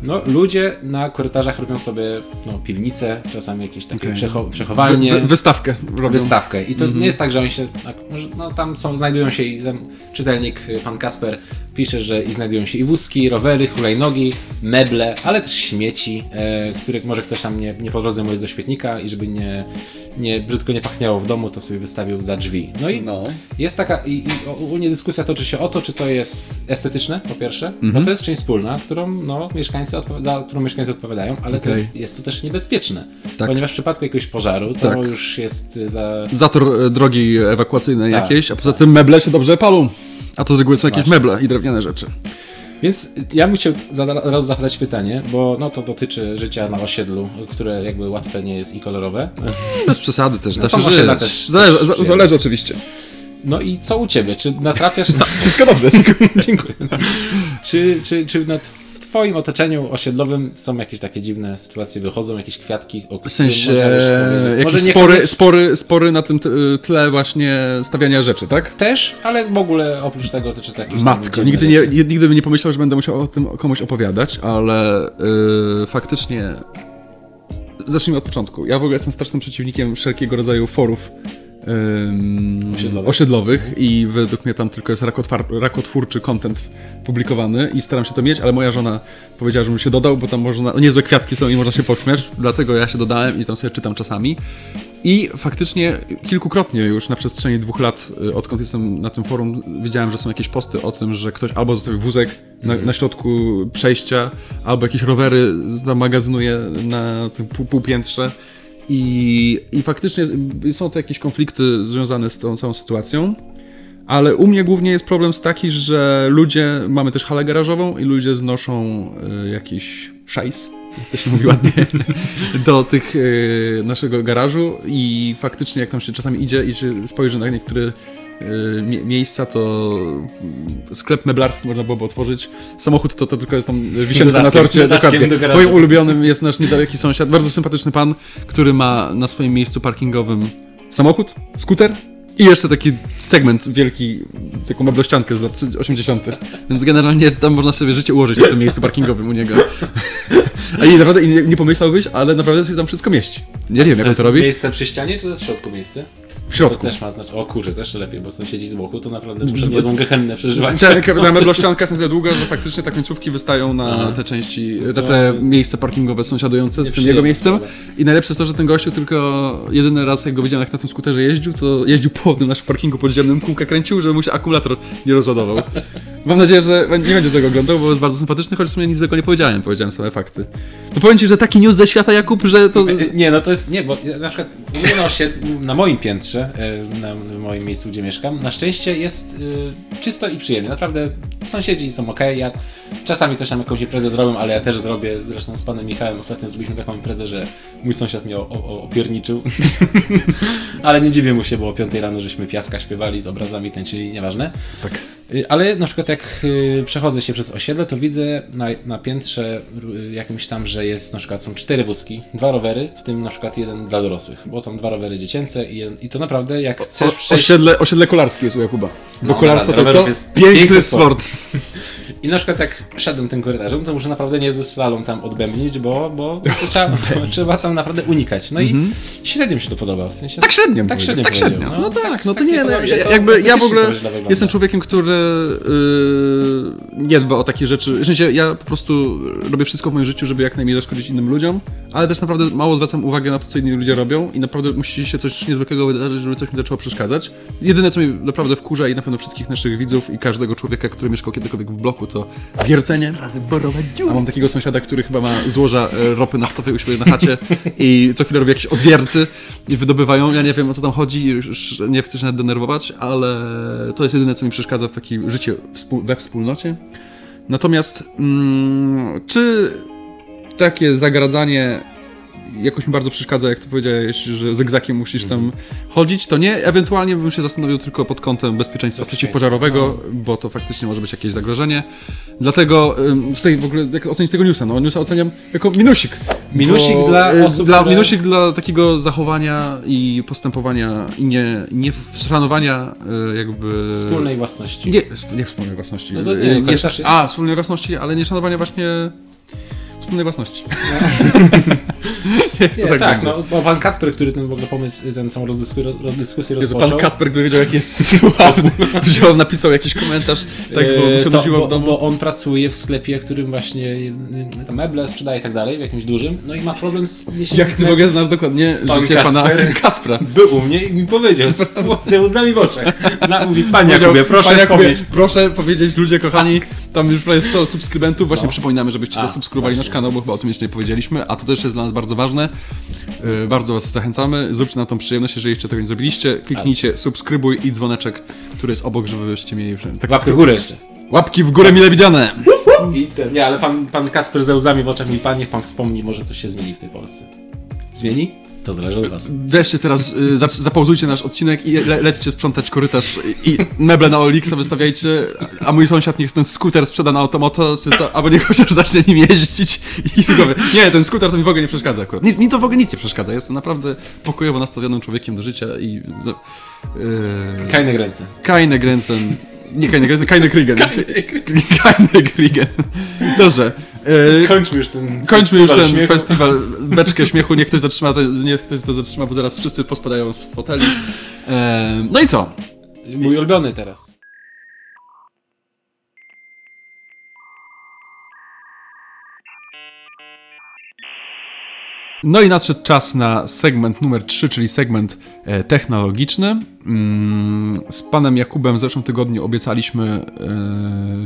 S2: no, ludzie na korytarzach robią sobie no, piwnice, czasami jakieś takie
S1: Okej.
S2: przecho- przechowalnie
S1: Wy, wy, wystawkę robią.
S2: wystawkę. I to
S1: Mhm.
S2: nie jest tak, że oni się. tak, No, tam są, znajdują się i ten czytelnik, pan Kasper, pisze, że i znajdują się i wózki, rowery, hulajnogi, meble, ale też śmieci, e, których może ktoś tam nie, nie po drodze mu jest do śmietnika i żeby nie, nie brzydko nie pachniało w domu, to sobie wystawił za drzwi. No i
S1: No.
S2: jest taka, i, i ogólnie dyskusja toczy się o to, czy to jest estetyczne, po pierwsze,
S1: Mhm.
S2: bo to jest część wspólna, którą no, mieszkańcy za którą mieszkańcy odpowiadają, ale to
S1: Okej.
S2: jest, jest to też niebezpieczne,
S1: Tak.
S2: ponieważ w przypadku jakiegoś pożaru to
S1: Tak.
S2: już jest y, za
S1: Zator e, drogi ewakuacyjnej
S2: Tak,
S1: jakieś, a poza tym meble się dobrze palą. A to z reguły są jakieś
S2: Właśnie.
S1: meble i drewniane rzeczy.
S2: Więc ja bym chciał zaraz zadać pytanie, bo no to dotyczy życia na osiedlu, które jakby łatwe nie jest i kolorowe. <laughs>
S1: Bez przesady też,
S2: No
S1: się żyć.
S2: też-
S1: Zależy,
S2: też
S1: zależy oczywiście.
S2: No i co u ciebie? Czy natrafiasz <laughs> na...
S1: Wszystko dobrze, dziękuję. <laughs>
S2: czy, czy, czy na twoim otoczeniu osiedlowym są jakieś takie dziwne sytuacje, wychodzą jakieś kwiatki, o
S1: W sensie
S2: których
S1: jakieś spory,
S2: koniecznie-
S1: spory, spory na tym tle właśnie stawiania rzeczy, tak?
S2: Też, ale w ogóle oprócz tego to czy tam
S1: Matko, nigdy, nie- nigdy bym nie pomyślał, że będę musiał o tym komuś opowiadać, ale yy, faktycznie zacznijmy od początku. Ja w ogóle jestem strasznym przeciwnikiem wszelkiego rodzaju forów ym,
S2: Osiedlowych.
S1: osiedlowych i według mnie tam tylko jest rakotwórczy content publikowany i staram się to mieć, ale moja żona powiedziała, żebym się dodał, bo tam można, niezłe kwiatki są i można się pośmiać, dlatego ja się dodałem i tam sobie czytam czasami. I faktycznie kilkukrotnie już na przestrzeni dwóch lat, y, odkąd jestem na tym forum, widziałem, że są jakieś posty o tym, że ktoś albo zostawił wózek na, na środku przejścia, albo jakieś rowery zamagazynuje na tym pół, półpiętrze. I, I faktycznie są to jakieś konflikty związane z tą całą sytuacją. Ale u mnie głównie jest problem z taki, że ludzie, mamy też halę garażową i ludzie znoszą y, jakiś szajs, jak to się mówi ładnie, <laughs> do tych y, naszego garażu i faktycznie jak tam się czasami idzie i się spojrzy na niektóre miejsca, to y, sklep meblarski można byłoby otworzyć. Samochód to, to tylko jest tam wisienka na torcie. Dokładnie.
S2: do.
S1: Moim ulubionym jest nasz niedaleki sąsiad, bardzo sympatyczny pan, który ma na swoim miejscu parkingowym samochód, skuter i jeszcze taki segment wielki, taką meblościankę z lat 80. Więc generalnie tam można sobie życie ułożyć na tym miejscu parkingowym u niego. A i naprawdę i nie, nie pomyślałbyś, ale naprawdę się tam wszystko mieści. Nie wiem, jak
S2: To
S1: on to robi.
S2: miejsce przy ścianie, czy to jest w środku miejsce?
S1: W środku.
S2: To też ma znaczy, o kurczę, też lepiej, bo sąsiedzi z boku to naprawdę przed niezłą gehennę przeżywać.
S1: Ta, meblościanka <laughs> jest na tyle długa, że faktycznie te końcówki wystają na te części, na te miejsca parkingowe sąsiadujące z tym jego miejscem. I najlepsze jest to, że ten gościu tylko jedyny raz, jak go widziałem, jak na tym skuterze jeździł, to jeździł po tym naszym parkingu podziemnym, kółka kręcił, żeby mu się akumulator nie rozładował. Mam nadzieję, że nie będzie tego oglądał, bo jest bardzo sympatyczny, choć w sumie nic złego nie powiedziałem, powiedziałem same fakty. No powiem ci, że taki news ze świata, Jakub, że to...
S2: Nie, no to jest, nie, bo na przykład u mnie na osiedlu, na moim piętrze, e, na, moim miejscu, gdzie mieszkam, na szczęście jest y, czysto i przyjemnie. Naprawdę sąsiedzi są ok. Ja czasami też tam jakąś imprezę zrobię, ale ja też zrobię, zresztą z panem Michałem ostatnio zrobiliśmy taką imprezę, że mój sąsiad mnie o, o, opierniczył. <laughs> ale nie dziwię mu się, bo o 5 rano żeśmy piaska śpiewali z obrazami tańczyli, nieważne.
S1: Tak.
S2: Y, Ale na przykład jak y, przechodzę się przez osiedle, to widzę na, na piętrze y, jakimś tam, że jest na przykład są cztery wózki, dwa rowery, w tym na przykład jeden dla dorosłych, bo tam dwa rowery dziecięce i, i to naprawdę jak chcesz
S1: O,
S2: przejść...
S1: osiedle, osiedle kolarskie jest u Jakuba. Bo
S2: No,
S1: kolarstwo to jest co?
S2: jest
S1: Piękny,
S2: piękny
S1: sport. <laughs>
S2: I na przykład jak szedłem tym korytarzem, to muszę naprawdę niezły slalom tam odbębnić, bo, bo <laughs> trzeba, trzeba tam naprawdę unikać. No i średnio mi się to podoba, w sensie...
S1: Tak średnio.
S2: Tak średnio
S1: Tak średnio.
S2: no.
S1: No, tak, no to
S2: tak
S1: nie, no,
S2: mi się to
S1: jakby ja w ogóle jestem człowiekiem, który yy, nie dba o takie rzeczy. W sensie ja po prostu robię wszystko w moim życiu, żeby jak najmniej zaszkodzić innym ludziom, ale też naprawdę mało zwracam uwagę na to, co inni ludzie robią i naprawdę musi się coś niezwykłego wydarzyć, żeby coś mi zaczęło przeszkadzać. Jedyne, co mnie naprawdę wkurza i na pewno wszystkich naszych widzów i każdego człowieka, który mieszkał kiedykolwiek w bloku, roku to wiercenie razy borowa dziura. A mam takiego sąsiada, który chyba ma złoża e, ropy naftowej u siebie na chacie <laughs> i co chwilę robi jakieś odwierty i wydobywają. Ja nie wiem o co tam chodzi, już nie chcę się nawet denerwować, ale to jest jedyne, co mi przeszkadza w takim życiu we wspólnocie. Natomiast mm, czy takie zagradzanie jakoś mi bardzo przeszkadza, jak to powiedziałeś, że zygzakiem musisz tam chodzić, to nie. Ewentualnie bym się zastanowił tylko pod kątem bezpieczeństwa przeciwpożarowego, bo to faktycznie może być jakieś zagrożenie. Dlatego tutaj w ogóle, jak ocenić tego newsa? No newsa oceniam jako minusik.
S2: Minusik
S1: Bo,
S2: dla
S1: y,
S2: osób,
S1: Dla,
S2: które-
S1: Minusik dla takiego zachowania i postępowania i nie, nie szanowania y, jakby...
S2: Wspólnej własności.
S1: Nie, nie wspólnej własności.
S2: No to nie,
S1: Y,
S2: no, korytarz jest-
S1: A, wspólnej własności, ale nie szanowania właśnie wspólnej własności. <laughs>
S2: Nie,
S1: tak
S2: tak,
S1: będzie.
S2: no, bo pan Kacper, który ten w ogóle pomysł, ten całą rozdyskusję, rozdyskusję
S1: Jezu,
S2: rozpoczął.
S1: pan Kacper, gdy wiedział, jak jest <laughs> sławny, wziął, napisał jakiś komentarz, tak, bo
S2: e,
S1: się
S2: to, bo,
S1: w domu.
S2: bo on pracuje w sklepie, którym właśnie e, to meble sprzedaje i tak dalej, w jakimś dużym, no i ma problem z
S1: Jak ty w ogóle znasz dokładnie
S2: Pan
S1: życie pana
S2: Kacper. <laughs>
S1: Kacpra?
S2: Był u mnie i mi powiedział, z, z łzami w oczach. Na, mówi, panie Jakubie, proszę
S1: panie Jakubie, proszę powiedzieć, ludzie kochani, tam już prawie 100 subskrybentów, właśnie przypominamy, żebyście
S2: A,
S1: zasubskrybowali
S2: właśnie.
S1: nasz kanał, bo chyba o tym jeszcze nie powiedzieliśmy, a to też jest dla nas bardzo ważne. Yy, Bardzo was zachęcamy, zróbcie nam tą przyjemność, jeżeli jeszcze tego nie zrobiliście, kliknijcie subskrybuj i dzwoneczek, który jest obok, żebyście mieli... Tak,
S2: Łapkę w górę jeszcze.
S1: Łapki w górę mile widziane!
S2: Ten, nie, ale pan, pan Kasper ze łzami w oczach mówi, pan niech pan wspomni, może coś się zmieni w tej Polsce. Zmieni? To zależy od was.
S1: Weźcie teraz, y, zapauzujcie nasz odcinek i le lećcie sprzątać korytarz i i meble na Olixa wystawiajcie, a mój sąsiad niech ten skuter sprzeda na automoto, czy co, albo niech chociaż zacznie nim jeździć i tylko wie, nie, ten skuter to mi w ogóle nie przeszkadza akurat. Mi, mi to w ogóle nic nie przeszkadza, jestem naprawdę pokojowo nastawionym człowiekiem do życia i... No, yy,
S2: Kajne ręce.
S1: Keine Grenzen. Nie Keine Grenzen, Keine Kriegen. <laughs> Keine Kriegen. Dobrze. Yy,
S2: Kończmy już ten
S1: Kończmy już ten
S2: festiwal śmiechu.
S1: festiwal <laughs> beczkę śmiechu. Niech ktoś zatrzyma, niech ktoś to zatrzyma, bo zaraz wszyscy pospadają z foteli. Ehm, no i co?
S2: Mój ulubiony teraz.
S1: No i nadszedł czas na segment numer 3, czyli segment e, technologiczny. Mm, z panem Jakubem w zeszłym tygodniu obiecaliśmy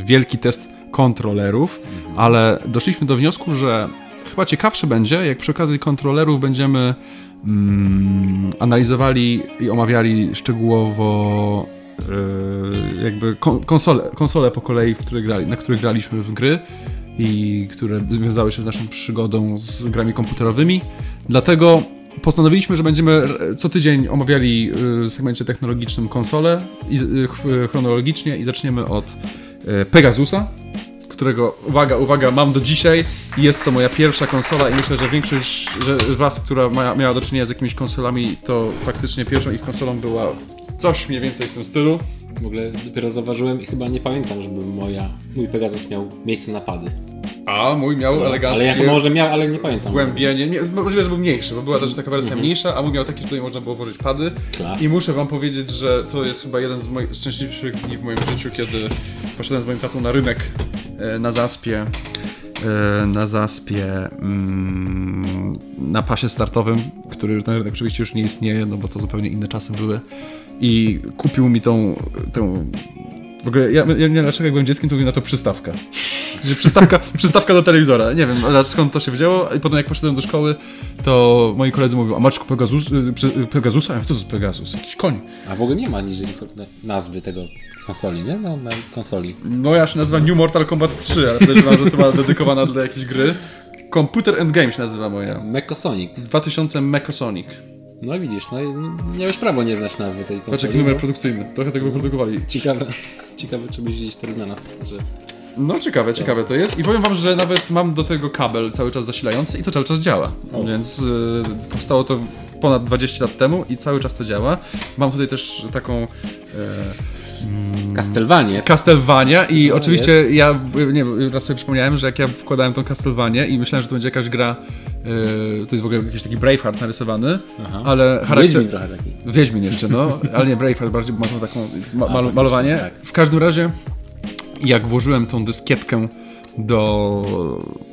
S1: e, wielki test kontrolerów, ale doszliśmy do wniosku, że chyba ciekawsze będzie, jak przy okazji kontrolerów będziemy mm, analizowali i omawiali szczegółowo e, jakby kon- konsole, konsole po kolei, które grali, na których graliśmy w gry i które związały się z naszą przygodą z grami komputerowymi. Dlatego postanowiliśmy, że będziemy co tydzień omawiali y, w segmencie technologicznym konsole y, ch- chronologicznie i zaczniemy od y, Pegasusa, którego, uwaga, uwaga, mam do dzisiaj jest to moja pierwsza konsola i myślę, że większość z was, która ma, miała do czynienia z jakimiś konsolami, to faktycznie pierwszą ich konsolą była coś mniej więcej w tym stylu.
S2: W ogóle dopiero zauważyłem i chyba nie pamiętam, żeby moja, mój Pegasus miał miejsce na pady.
S1: A mój miał eleganckie...
S2: Ale ja może miał, ale nie pamiętam.
S1: Głębienie, nie, możliwe, że był mniejszy, bo była też taka wersja mniejsza, a mój miał taki, że tutaj można było włożyć pady.
S2: Klas.
S1: I muszę wam powiedzieć, że to jest chyba jeden z moich szczęśliwszych dni w moim życiu, kiedy poszedłem z moim tatą na rynek e, na zaspie. e, Na zaspie mm, na pasie startowym, który ten rynek oczywiście już nie istnieje, no bo to zupełnie inne czasy były. I kupił mi tą, tą w ogóle, ja, ja nie wiem dlaczego jak byłem dzieckiem, to mówię na to przystawka. Że przystawka, <laughs> przystawka do telewizora. Nie wiem skąd to się wzięło. I potem jak poszedłem do szkoły, to moi koledzy mówią, a Maczku Pegasus, y, y, Pegasusa? Ja mówię, co to jest Pegasus? Jakiś koń.
S2: A w ogóle nie ma niżej nazwy tego konsoli, nie? No, na konsoli.
S1: Moja się nazywa New Mortal Kombat 3, ale podejrzewam, że to była dedykowana <laughs> dla jakiejś gry. Computer and Game się nazywa moja.
S2: Mechasonic.
S1: 2000 Mechasonic.
S2: No widzisz, no miałeś prawo nie znać nazwy tej konsoli.
S1: jaki numer
S2: bo
S1: produkcyjny. Trochę tego wyprodukowali.
S2: Ciekawe, ciekawe czy byś gdzieś teraz znalazł, że...
S1: No ciekawe, ciekawe to jest. I powiem wam, że nawet mam do tego kabel cały czas zasilający i to cały czas działa. Więc y, powstało to ponad 20 lat temu i cały czas to działa. Mam tutaj też taką... E,
S2: Castlevania.
S1: Castlevania i
S2: No,
S1: oczywiście ja, y, nie teraz sobie przypomniałem, że jak ja wkładałem tą Castlevanię i myślałem, że to będzie jakaś gra, y, to jest w ogóle jakiś taki Braveheart narysowany,
S2: Aha.
S1: ale charakter...
S2: Wiedźmin trochę taki.
S1: Wiedźmin jeszcze, no, <laughs> ale nie Braveheart, bardziej ma tą taką ma,
S2: A,
S1: mal, malowanie.
S2: tak.
S1: W każdym razie, jak włożyłem tą dyskietkę do...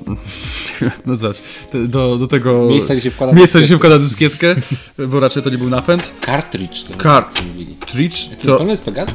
S1: <laughs> jak nazwać, do, do tego...
S2: Miejsca, gdzie się wkłada
S1: Miejsca, gdzie się
S2: dyskietkę.
S1: wkłada dyskietkę, bo raczej to nie był napęd.
S2: Cartridge. To
S1: Cartridge.
S2: To,
S1: to...
S2: jest Pegasus?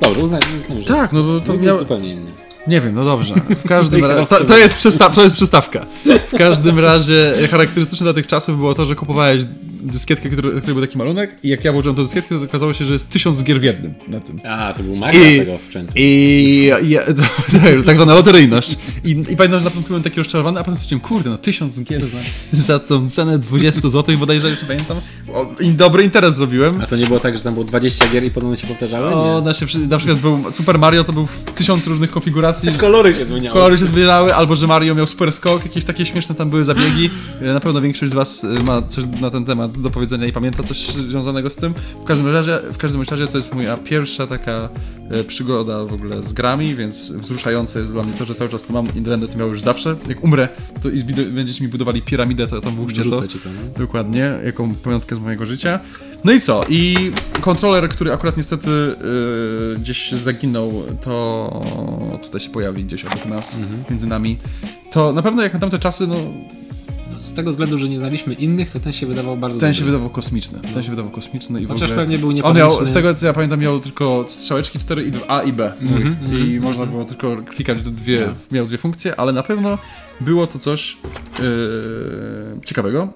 S2: Dobra, uznajmy, że
S1: Tak, no bo to
S2: to
S1: miał...
S2: zupełnie inny.
S1: Nie wiem, no dobrze. W <laughs> każdym razie. To, to, jest przysta- to jest przystawka. W każdym razie charakterystyczne dla tych czasów było to, że kupowałeś dyskietkę, który, który był taki malunek i jak ja włożyłem tę dyskietkę, to okazało się, że jest tysiąc gier w jednym na tym.
S2: A, to był magia
S1: I-
S2: tego sprzętu.
S1: I ja, <laughs> to, tak zwana loteryjność. I, I pamiętam, że na początku byłem taki rozczarowany, a potem stwierdziłem, kurde, no tysiąc gier za, za tą cenę 20 zł bodajże, już pamiętam. O, I dobry interes zrobiłem.
S2: A to nie było tak, że tam było 20 gier i one się powtarzały?
S1: O, przy- na przykład był Super Mario, to był w tysiąc różnych konfiguracji. <laughs>
S2: Kolory się zmieniały.
S1: Kolory się zbierały, albo że Mario miał super skok, jakieś takie śmieszne tam były zabiegi. Na pewno większość z was e, ma coś na ten temat do powiedzenia i pamięta coś związanego z tym. W każdym razie, w każdym razie to jest moja pierwsza taka e, przygoda w ogóle z grami, więc wzruszające jest dla mnie to, że cały czas to mam i będę to miał już zawsze. Jak umrę, to i będziecie mi budowali piramidę, to tam włóżcie to.
S2: To, no.
S1: Dokładnie, jaką pamiątkę z mojego życia. No i co? I kontroler, który akurat niestety yy, gdzieś zaginął, to tutaj się pojawi gdzieś obok nas,
S2: Mhm.
S1: między nami. To na pewno jak na tamte czasy, No,
S2: Z tego względu, że nie znaliśmy innych, to ten się wydawał bardzo
S1: ten
S2: dobry.
S1: się wydawał kosmiczny. Ten się wydawał kosmiczny i w
S2: Chociaż
S1: ogóle...
S2: pewnie był
S1: On
S2: niepomyślny.
S1: miał, z tego co ja pamiętam, miał tylko strzałeczki 4 i A i B. mój.
S2: Mhm,
S1: I można było tylko klikać dwie,
S2: Tak.
S1: miał dwie funkcje, ale na pewno było to coś yy, ciekawego.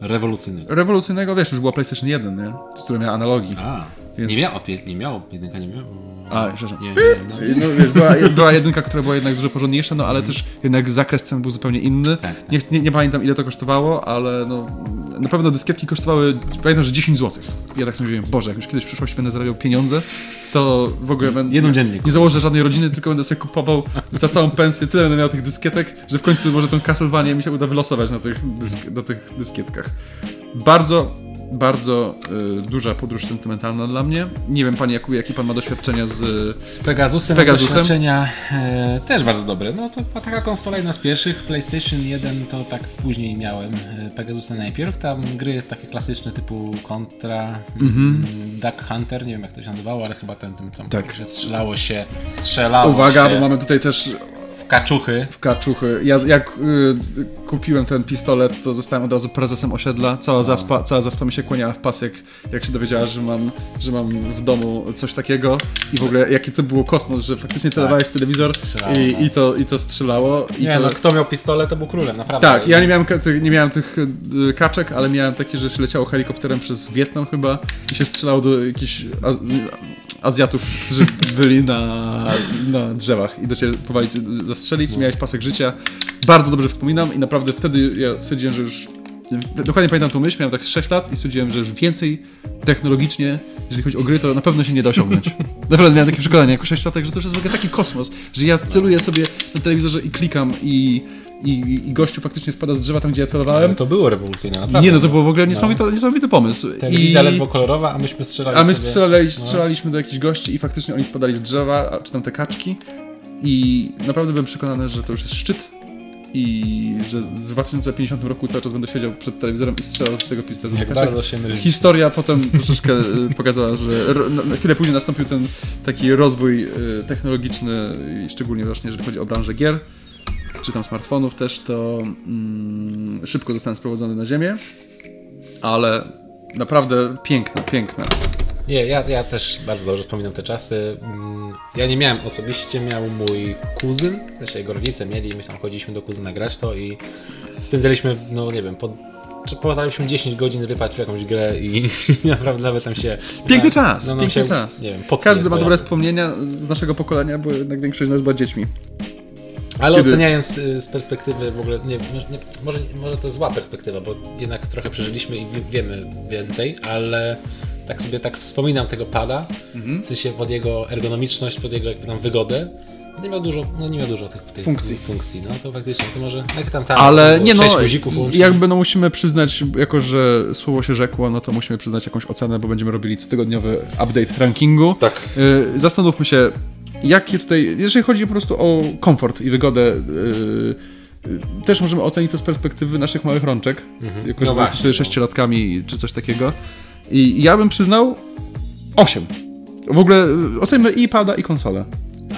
S2: Rewolucyjnego.
S1: Rewolucyjnego, wiesz, już była PlayStation 1, nie? Z której miała analogii.
S2: A,
S1: Więc-
S2: nie miało, nie miało, jedynka nie miała.
S1: A, przepraszam.
S2: Nie, nie, no.
S1: No, wiesz, była, była jedynka, która była jednak dużo porządniejsza, no ale też jednak zakres cen był zupełnie inny.
S2: Tak, tak.
S1: Nie, nie, nie pamiętam ile to kosztowało, ale no, na pewno dyskietki kosztowały, pamiętam, że 10 zł. Ja tak sobie mówiłem, Boże, jak już kiedyś w przyszłości będę zarabiał pieniądze, to w ogóle będę,
S2: Jedną dziennie
S1: nie założę żadnej rodziny, tylko będę sobie kupował za całą pensję, tyle będę miał tych dyskietek, że w końcu może tą Castlevanię mi się uda wylosować na tych, dysk, na tych dyskietkach. Bardzo, bardzo y, duża podróż sentymentalna dla mnie. Nie wiem, panie Jakubie, jakie pan ma doświadczenia z...
S2: Z Pegasusem,
S1: Pegasusem?
S2: doświadczenia e, też bardzo dobre. No to była taka konsola jedna z pierwszych. PlayStation 1 to tak później miałem e, Pegasusa najpierw. Tam gry takie klasyczne typu Contra, mm, Duck Hunter, nie wiem jak to się nazywało, ale chyba ten, ten tam,
S1: Tak.
S2: strzelało się, strzelało
S1: Uwaga,
S2: się
S1: bo mamy tutaj też
S2: kaczuchy.
S1: w kaczuchy. Ja jak y, kupiłem ten pistolet, to zostałem od razu prezesem osiedla. Cała zaspa, cała zaspa mi się kłaniała w pas, jak, jak się dowiedziała, że mam, że mam w domu coś takiego. I w ogóle jaki to było kosmos, że faktycznie celowałeś w telewizor
S2: Strzelało,
S1: i,
S2: no.
S1: i, to, i to strzelało. I
S2: Nie
S1: to...
S2: no, kto miał pistolet, to był królem, naprawdę.
S1: Tak, ja nie miałem, nie miałem tych y, kaczek, ale miałem takie, że się leciało helikopterem przez Wietnam chyba i się strzelało do jakichś Az Azjatów, którzy byli na, na drzewach i do ciebie powalić, zastrzelić, miałeś pasek życia. Bardzo dobrze wspominam i naprawdę wtedy ja stwierdziłem, że już dokładnie pamiętam tą myśl, miałem tak z 6 lat i stwierdziłem, że już więcej technologicznie, jeżeli chodzi o gry, to na pewno się nie da osiągnąć. <laughs> Naprawdę miałem takie przekonanie jako 6 latek, że to już jest w ogóle taki kosmos, że ja celuję sobie na telewizorze i klikam i, i, i gościu faktycznie spada z drzewa tam, gdzie ja celowałem.
S2: No to było rewolucyjne, naprawdę.
S1: Nie, no to był w ogóle niesamowity, niesamowity pomysł.
S2: Telewizja
S1: I-
S2: ledwo kolorowa, a myśmy strzelali
S1: a my
S2: sobie...
S1: strzelali, strzelaliśmy do jakichś gości i faktycznie oni spadali z drzewa, czy tam te kaczki. I naprawdę byłem przekonany, że to już jest szczyt i że w 2050 roku cały czas będę siedział przed telewizorem i strzelał z tego pistoletu
S2: Jak bardzo się myli.
S1: Historia potem troszeczkę y, pokazała, że na- chwilę później nastąpił ten taki rozwój y, technologiczny, szczególnie właśnie jeżeli chodzi o branżę gier, czy tam smartfonów też, to mm, szybko zostałem sprowadzony na ziemię, ale naprawdę piękne, piękne.
S2: Nie, ja, ja też bardzo dobrze wspominam te czasy. Mm, Ja nie miałem osobiście, miał mój kuzyn, w sensie jego rodzice mieli, my tam chodziliśmy do kuzyna grać to i spędzaliśmy, no nie wiem, po, czy polataliśmy 10 godzin rypać w jakąś grę i <laughs> naprawdę nawet tam się...
S1: Piękny
S2: na-
S1: czas,
S2: no, nam
S1: piękny
S2: się,
S1: czas.
S2: Nie wiem,
S1: Każdy ma dobre wspomnienia z naszego pokolenia, bo jednak większość z nas była dziećmi.
S2: Ale
S1: Kiedy-
S2: oceniając y, z perspektywy w ogóle, nie, może, nie, może, może to zła perspektywa, bo jednak trochę przeżyliśmy i wie, wiemy więcej, ale tak sobie tak wspominam tego pada,
S1: Mhm.
S2: w sensie pod jego ergonomiczność, pod jego jakby tam wygodę. Nie miał dużo, no nie miał dużo tych, tych
S1: Funkcji.
S2: funkcji, no to faktycznie, to może jak tam tam,
S1: Ale nie no,
S2: sześć guzików łącznie.
S1: jakby no musimy przyznać, jako że słowo się rzekło, no to musimy przyznać jakąś ocenę, bo będziemy robili cotygodniowy update rankingu.
S2: Tak.
S1: Y, zastanówmy się, jakie tutaj, jeżeli chodzi po prostu o komfort i wygodę, y, y, też możemy ocenić to z perspektywy naszych małych rączek, jako
S2: No
S1: że
S2: właśnie, no.
S1: sześciolatkami czy coś takiego. I ja bym przyznał 8. W ogóle y, ocenimy i pada i konsolę.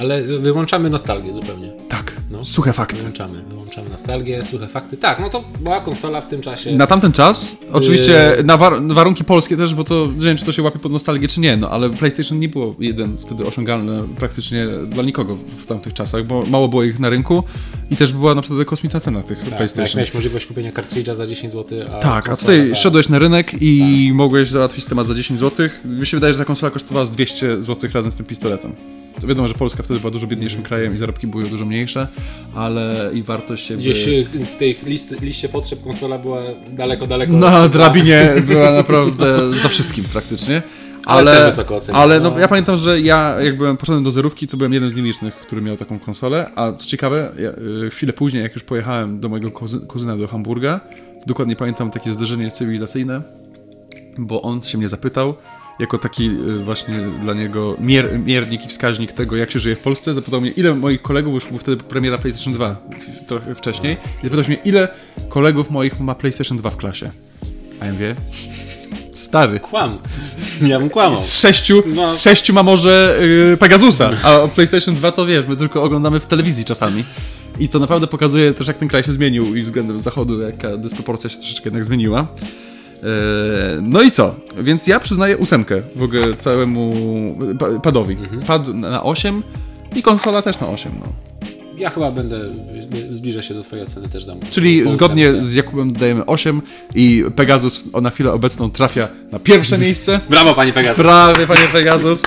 S2: Ale wyłączamy nostalgię zupełnie.
S1: Tak.
S2: No.
S1: Suche fakty.
S2: Wyłączamy, wyłączamy nostalgię, suche fakty. Tak, no to była konsola w tym czasie.
S1: Na tamten czas, oczywiście
S2: Yy.
S1: na war warunki polskie też, bo to nie wiem, czy to się łapie pod nostalgię, czy nie, no ale PlayStation nie było jeden wtedy osiągalne praktycznie dla nikogo w tamtych czasach, bo mało było ich na rynku i też była na przykład kosmiczna cena tych
S2: tak,
S1: PlayStation.
S2: miałeś możliwość kupienia kartridża za 10 zł, a
S1: Tak, a tutaj
S2: za...
S1: szedłeś na rynek i
S2: Tak.
S1: mogłeś załatwić temat za 10 zł. Mi się wydaje, że ta konsola kosztowała z 200 zł razem z tym pistoletem. To wiadomo, że Polska wtedy była dużo biedniejszym krajem i zarobki były dużo mniejsze, ale i wartość
S2: Gdzieś w tej list, liście potrzeb konsola była daleko, daleko.
S1: Na
S2: za-
S1: drabinie <laughs> była naprawdę za wszystkim praktycznie.
S2: Ale
S1: Ale, no,
S2: No.
S1: ja pamiętam, że ja jak byłem poszedłem do zerówki, to byłem jednym z nielicznych, który miał taką konsolę. A co ciekawe, ja, y, chwilę później, jak już pojechałem do mojego kuzy- kuzyna do Hamburga, to dokładnie pamiętam takie zderzenie cywilizacyjne, bo on się mnie zapytał, jako taki y, właśnie dla niego mier, miernik i wskaźnik tego, jak się żyje w Polsce, zapytał mnie, ile moich kolegów, już był wtedy premiera PlayStation 2, f- trochę wcześniej, i zapytał mnie, ile kolegów moich ma PlayStation 2 w klasie. A ja mówię, stary,
S2: Kłam. Ja bym kłamał.
S1: z sześciu,
S2: No.
S1: z sześciu ma może yy, Pegasusa, a PlayStation 2 to wiesz, my tylko oglądamy w telewizji czasami. I to naprawdę pokazuje też, jak ten kraj się zmienił i względem zachodu, jaka dysproporcja się troszeczkę jednak zmieniła. Yy, No i co? Więc ja przyznaję ósemkę w ogóle całemu pa- padowi.
S2: Mhm.
S1: Pad na 8 i konsola też na 8. No.
S2: Ja chyba będę, zbliżę się do twojej oceny, też dam.
S1: Czyli zgodnie z Jakubem dajemy 8 i Pegasus na chwilę obecną trafia na pierwsze <laughs> miejsce.
S2: Brawo, panie Pegasus.
S1: Prawie, panie Pegasus.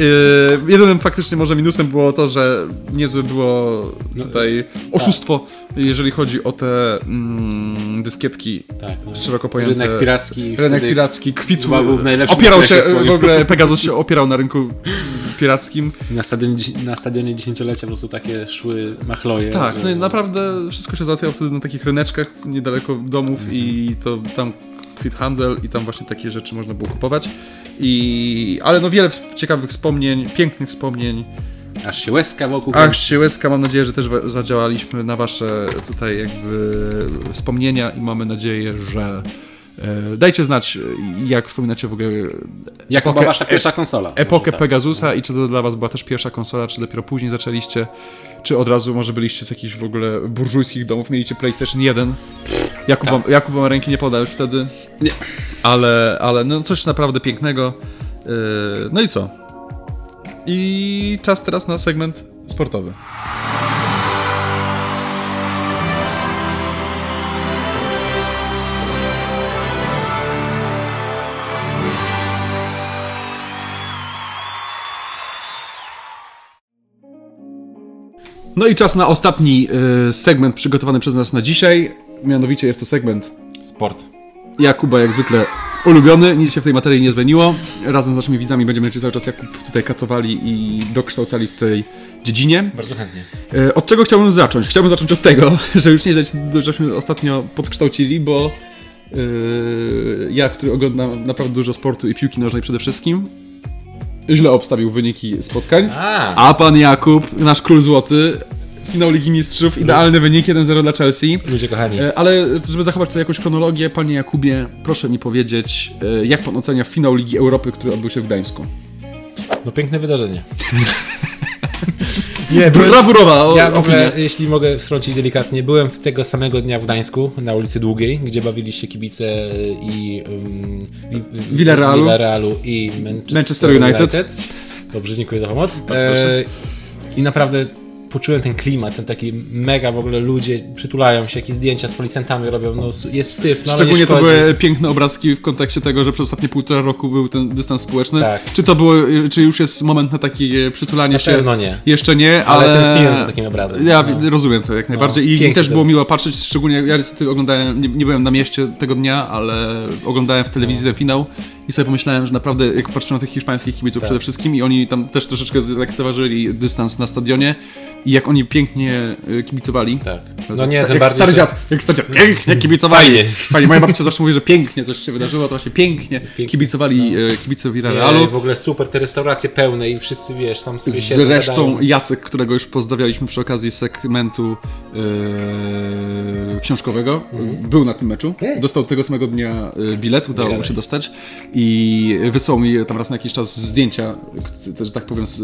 S1: Yy, jedynym faktycznie może minusem było to, że niezłe było tutaj oszustwo, jeżeli chodzi o te mm, dyskietki
S2: tak, no.
S1: szeroko pojęte.
S2: Rynek piracki.
S1: Rynek piracki kwitł. Opierał się,
S2: swoim.
S1: w ogóle Pegasus się opierał na rynku pirackim.
S2: Na stadionie, na stadionie dziesięciolecia po prostu takie szły machloje.
S1: Tak,
S2: że-
S1: no naprawdę wszystko się załatwiało wtedy na takich ryneczkach niedaleko domów i to tam kwit handel i tam właśnie takie rzeczy można było kupować. I, ale no wiele ciekawych wspomnień, pięknych wspomnień.
S2: Aż się łezka wokół.
S1: Ach, się łezka, mam nadzieję, że też zadziałaliśmy na wasze tutaj jakby wspomnienia i mamy nadzieję, że e, dajcie znać, jak wspominacie w ogóle
S2: Jaka była wasza pierwsza konsola?
S1: epokę
S2: tak.
S1: Pegasusa i czy to dla was była też pierwsza konsola, czy dopiero później zaczęliście, czy od razu może byliście z jakichś w ogóle burżujskich domów, mieliście PlayStation 1. Jakub, wam, Jakub wam ręki nie poda już wtedy.
S2: Tak. Nie.
S1: Ale, ale no coś naprawdę pięknego. Yy, no i co? I czas teraz na segment sportowy. No i czas na ostatni y, segment przygotowany przez nas na dzisiaj. Mianowicie jest to segment
S2: Sport.
S1: Jakuba jak zwykle ulubiony, nic się w tej materii nie zmieniło. Razem z naszymi widzami będziemy cię cały czas Jakub tutaj katowali i dokształcali w tej dziedzinie.
S2: Bardzo chętnie.
S1: E, Od czego chciałbym zacząć? Chciałbym zacząć od tego, <laughs> że już nie żeś, żeśmy ostatnio podkształcili, bo yy, ja, który oglądam naprawdę dużo sportu i piłki nożnej przede wszystkim, źle obstawił wyniki spotkań.
S2: A,
S1: A pan Jakub, nasz król złoty, finał Ligi Mistrzów, idealny wynik 1-0 dla Chelsea.
S2: ludzie kochani.
S1: E, Ale żeby zachować tutaj jakąś chronologię, panie Jakubie, proszę mi powiedzieć, e, jak pan ocenia finał Ligi Europy, który odbył się w Gdańsku?
S2: No piękne wydarzenie. <laughs> Nie, byłem,
S1: Brawurowa o,
S2: ja w ogóle, jeśli mogę wtrącić delikatnie, byłem w tego samego dnia w Gdańsku, na ulicy Długiej, gdzie bawili się kibice i um,
S1: Villarealu.
S2: Villarealu i Manchester,
S1: Manchester United.
S2: Dobrze, dziękuję za pomoc.
S1: proszę.
S2: I naprawdę poczułem ten klimat, ten taki mega w ogóle ludzie przytulają się, jakieś zdjęcia z policjantami robią, no jest syf, no
S1: Szczególnie
S2: nie
S1: to były piękne obrazki w kontekście tego, że przez ostatnie półtora roku był ten dystans społeczny.
S2: Tak.
S1: Czy to było, czy już jest moment na takie przytulanie
S2: Na
S1: się?
S2: pewno nie.
S1: Jeszcze nie,
S2: Ale
S1: ale...
S2: tęskniłem za takim obrazem.
S1: Ja
S2: No.
S1: rozumiem to jak najbardziej i mi
S2: pięknie
S1: też było miło patrzeć, szczególnie ja niestety oglądałem, nie, nie byłem na mieście tego dnia, ale oglądałem w telewizji ten finał i sobie pomyślałem, że naprawdę jak patrzę na tych hiszpańskich kibiców
S2: Tak.
S1: przede wszystkim i oni tam też troszeczkę zlekceważyli dystans na stadionie i jak oni pięknie y, kibicowali.
S2: Tak.
S1: No
S2: No nie, tym
S1: jak
S2: bardziej,
S1: stary dziad, jak stary dziad, pięknie <laughs> kibicowali.
S2: Fajnie.
S1: Fajnie. Moja babcia zawsze mówi, że pięknie coś się wydarzyło, to właśnie pięknie, kibicowali e, kibice Villarrealu.
S2: Nie, w ogóle super, te restauracje pełne i wszyscy, wiesz, tam sobie siedzą,
S1: Zresztą
S2: gadają.
S1: Jacek, którego już pozdrawialiśmy przy okazji segmentu e, książkowego, był na tym meczu. Dostał tego samego dnia bilet, udało mu się dostać i wysłał mi tam raz na jakiś czas zdjęcia, że tak powiem, z,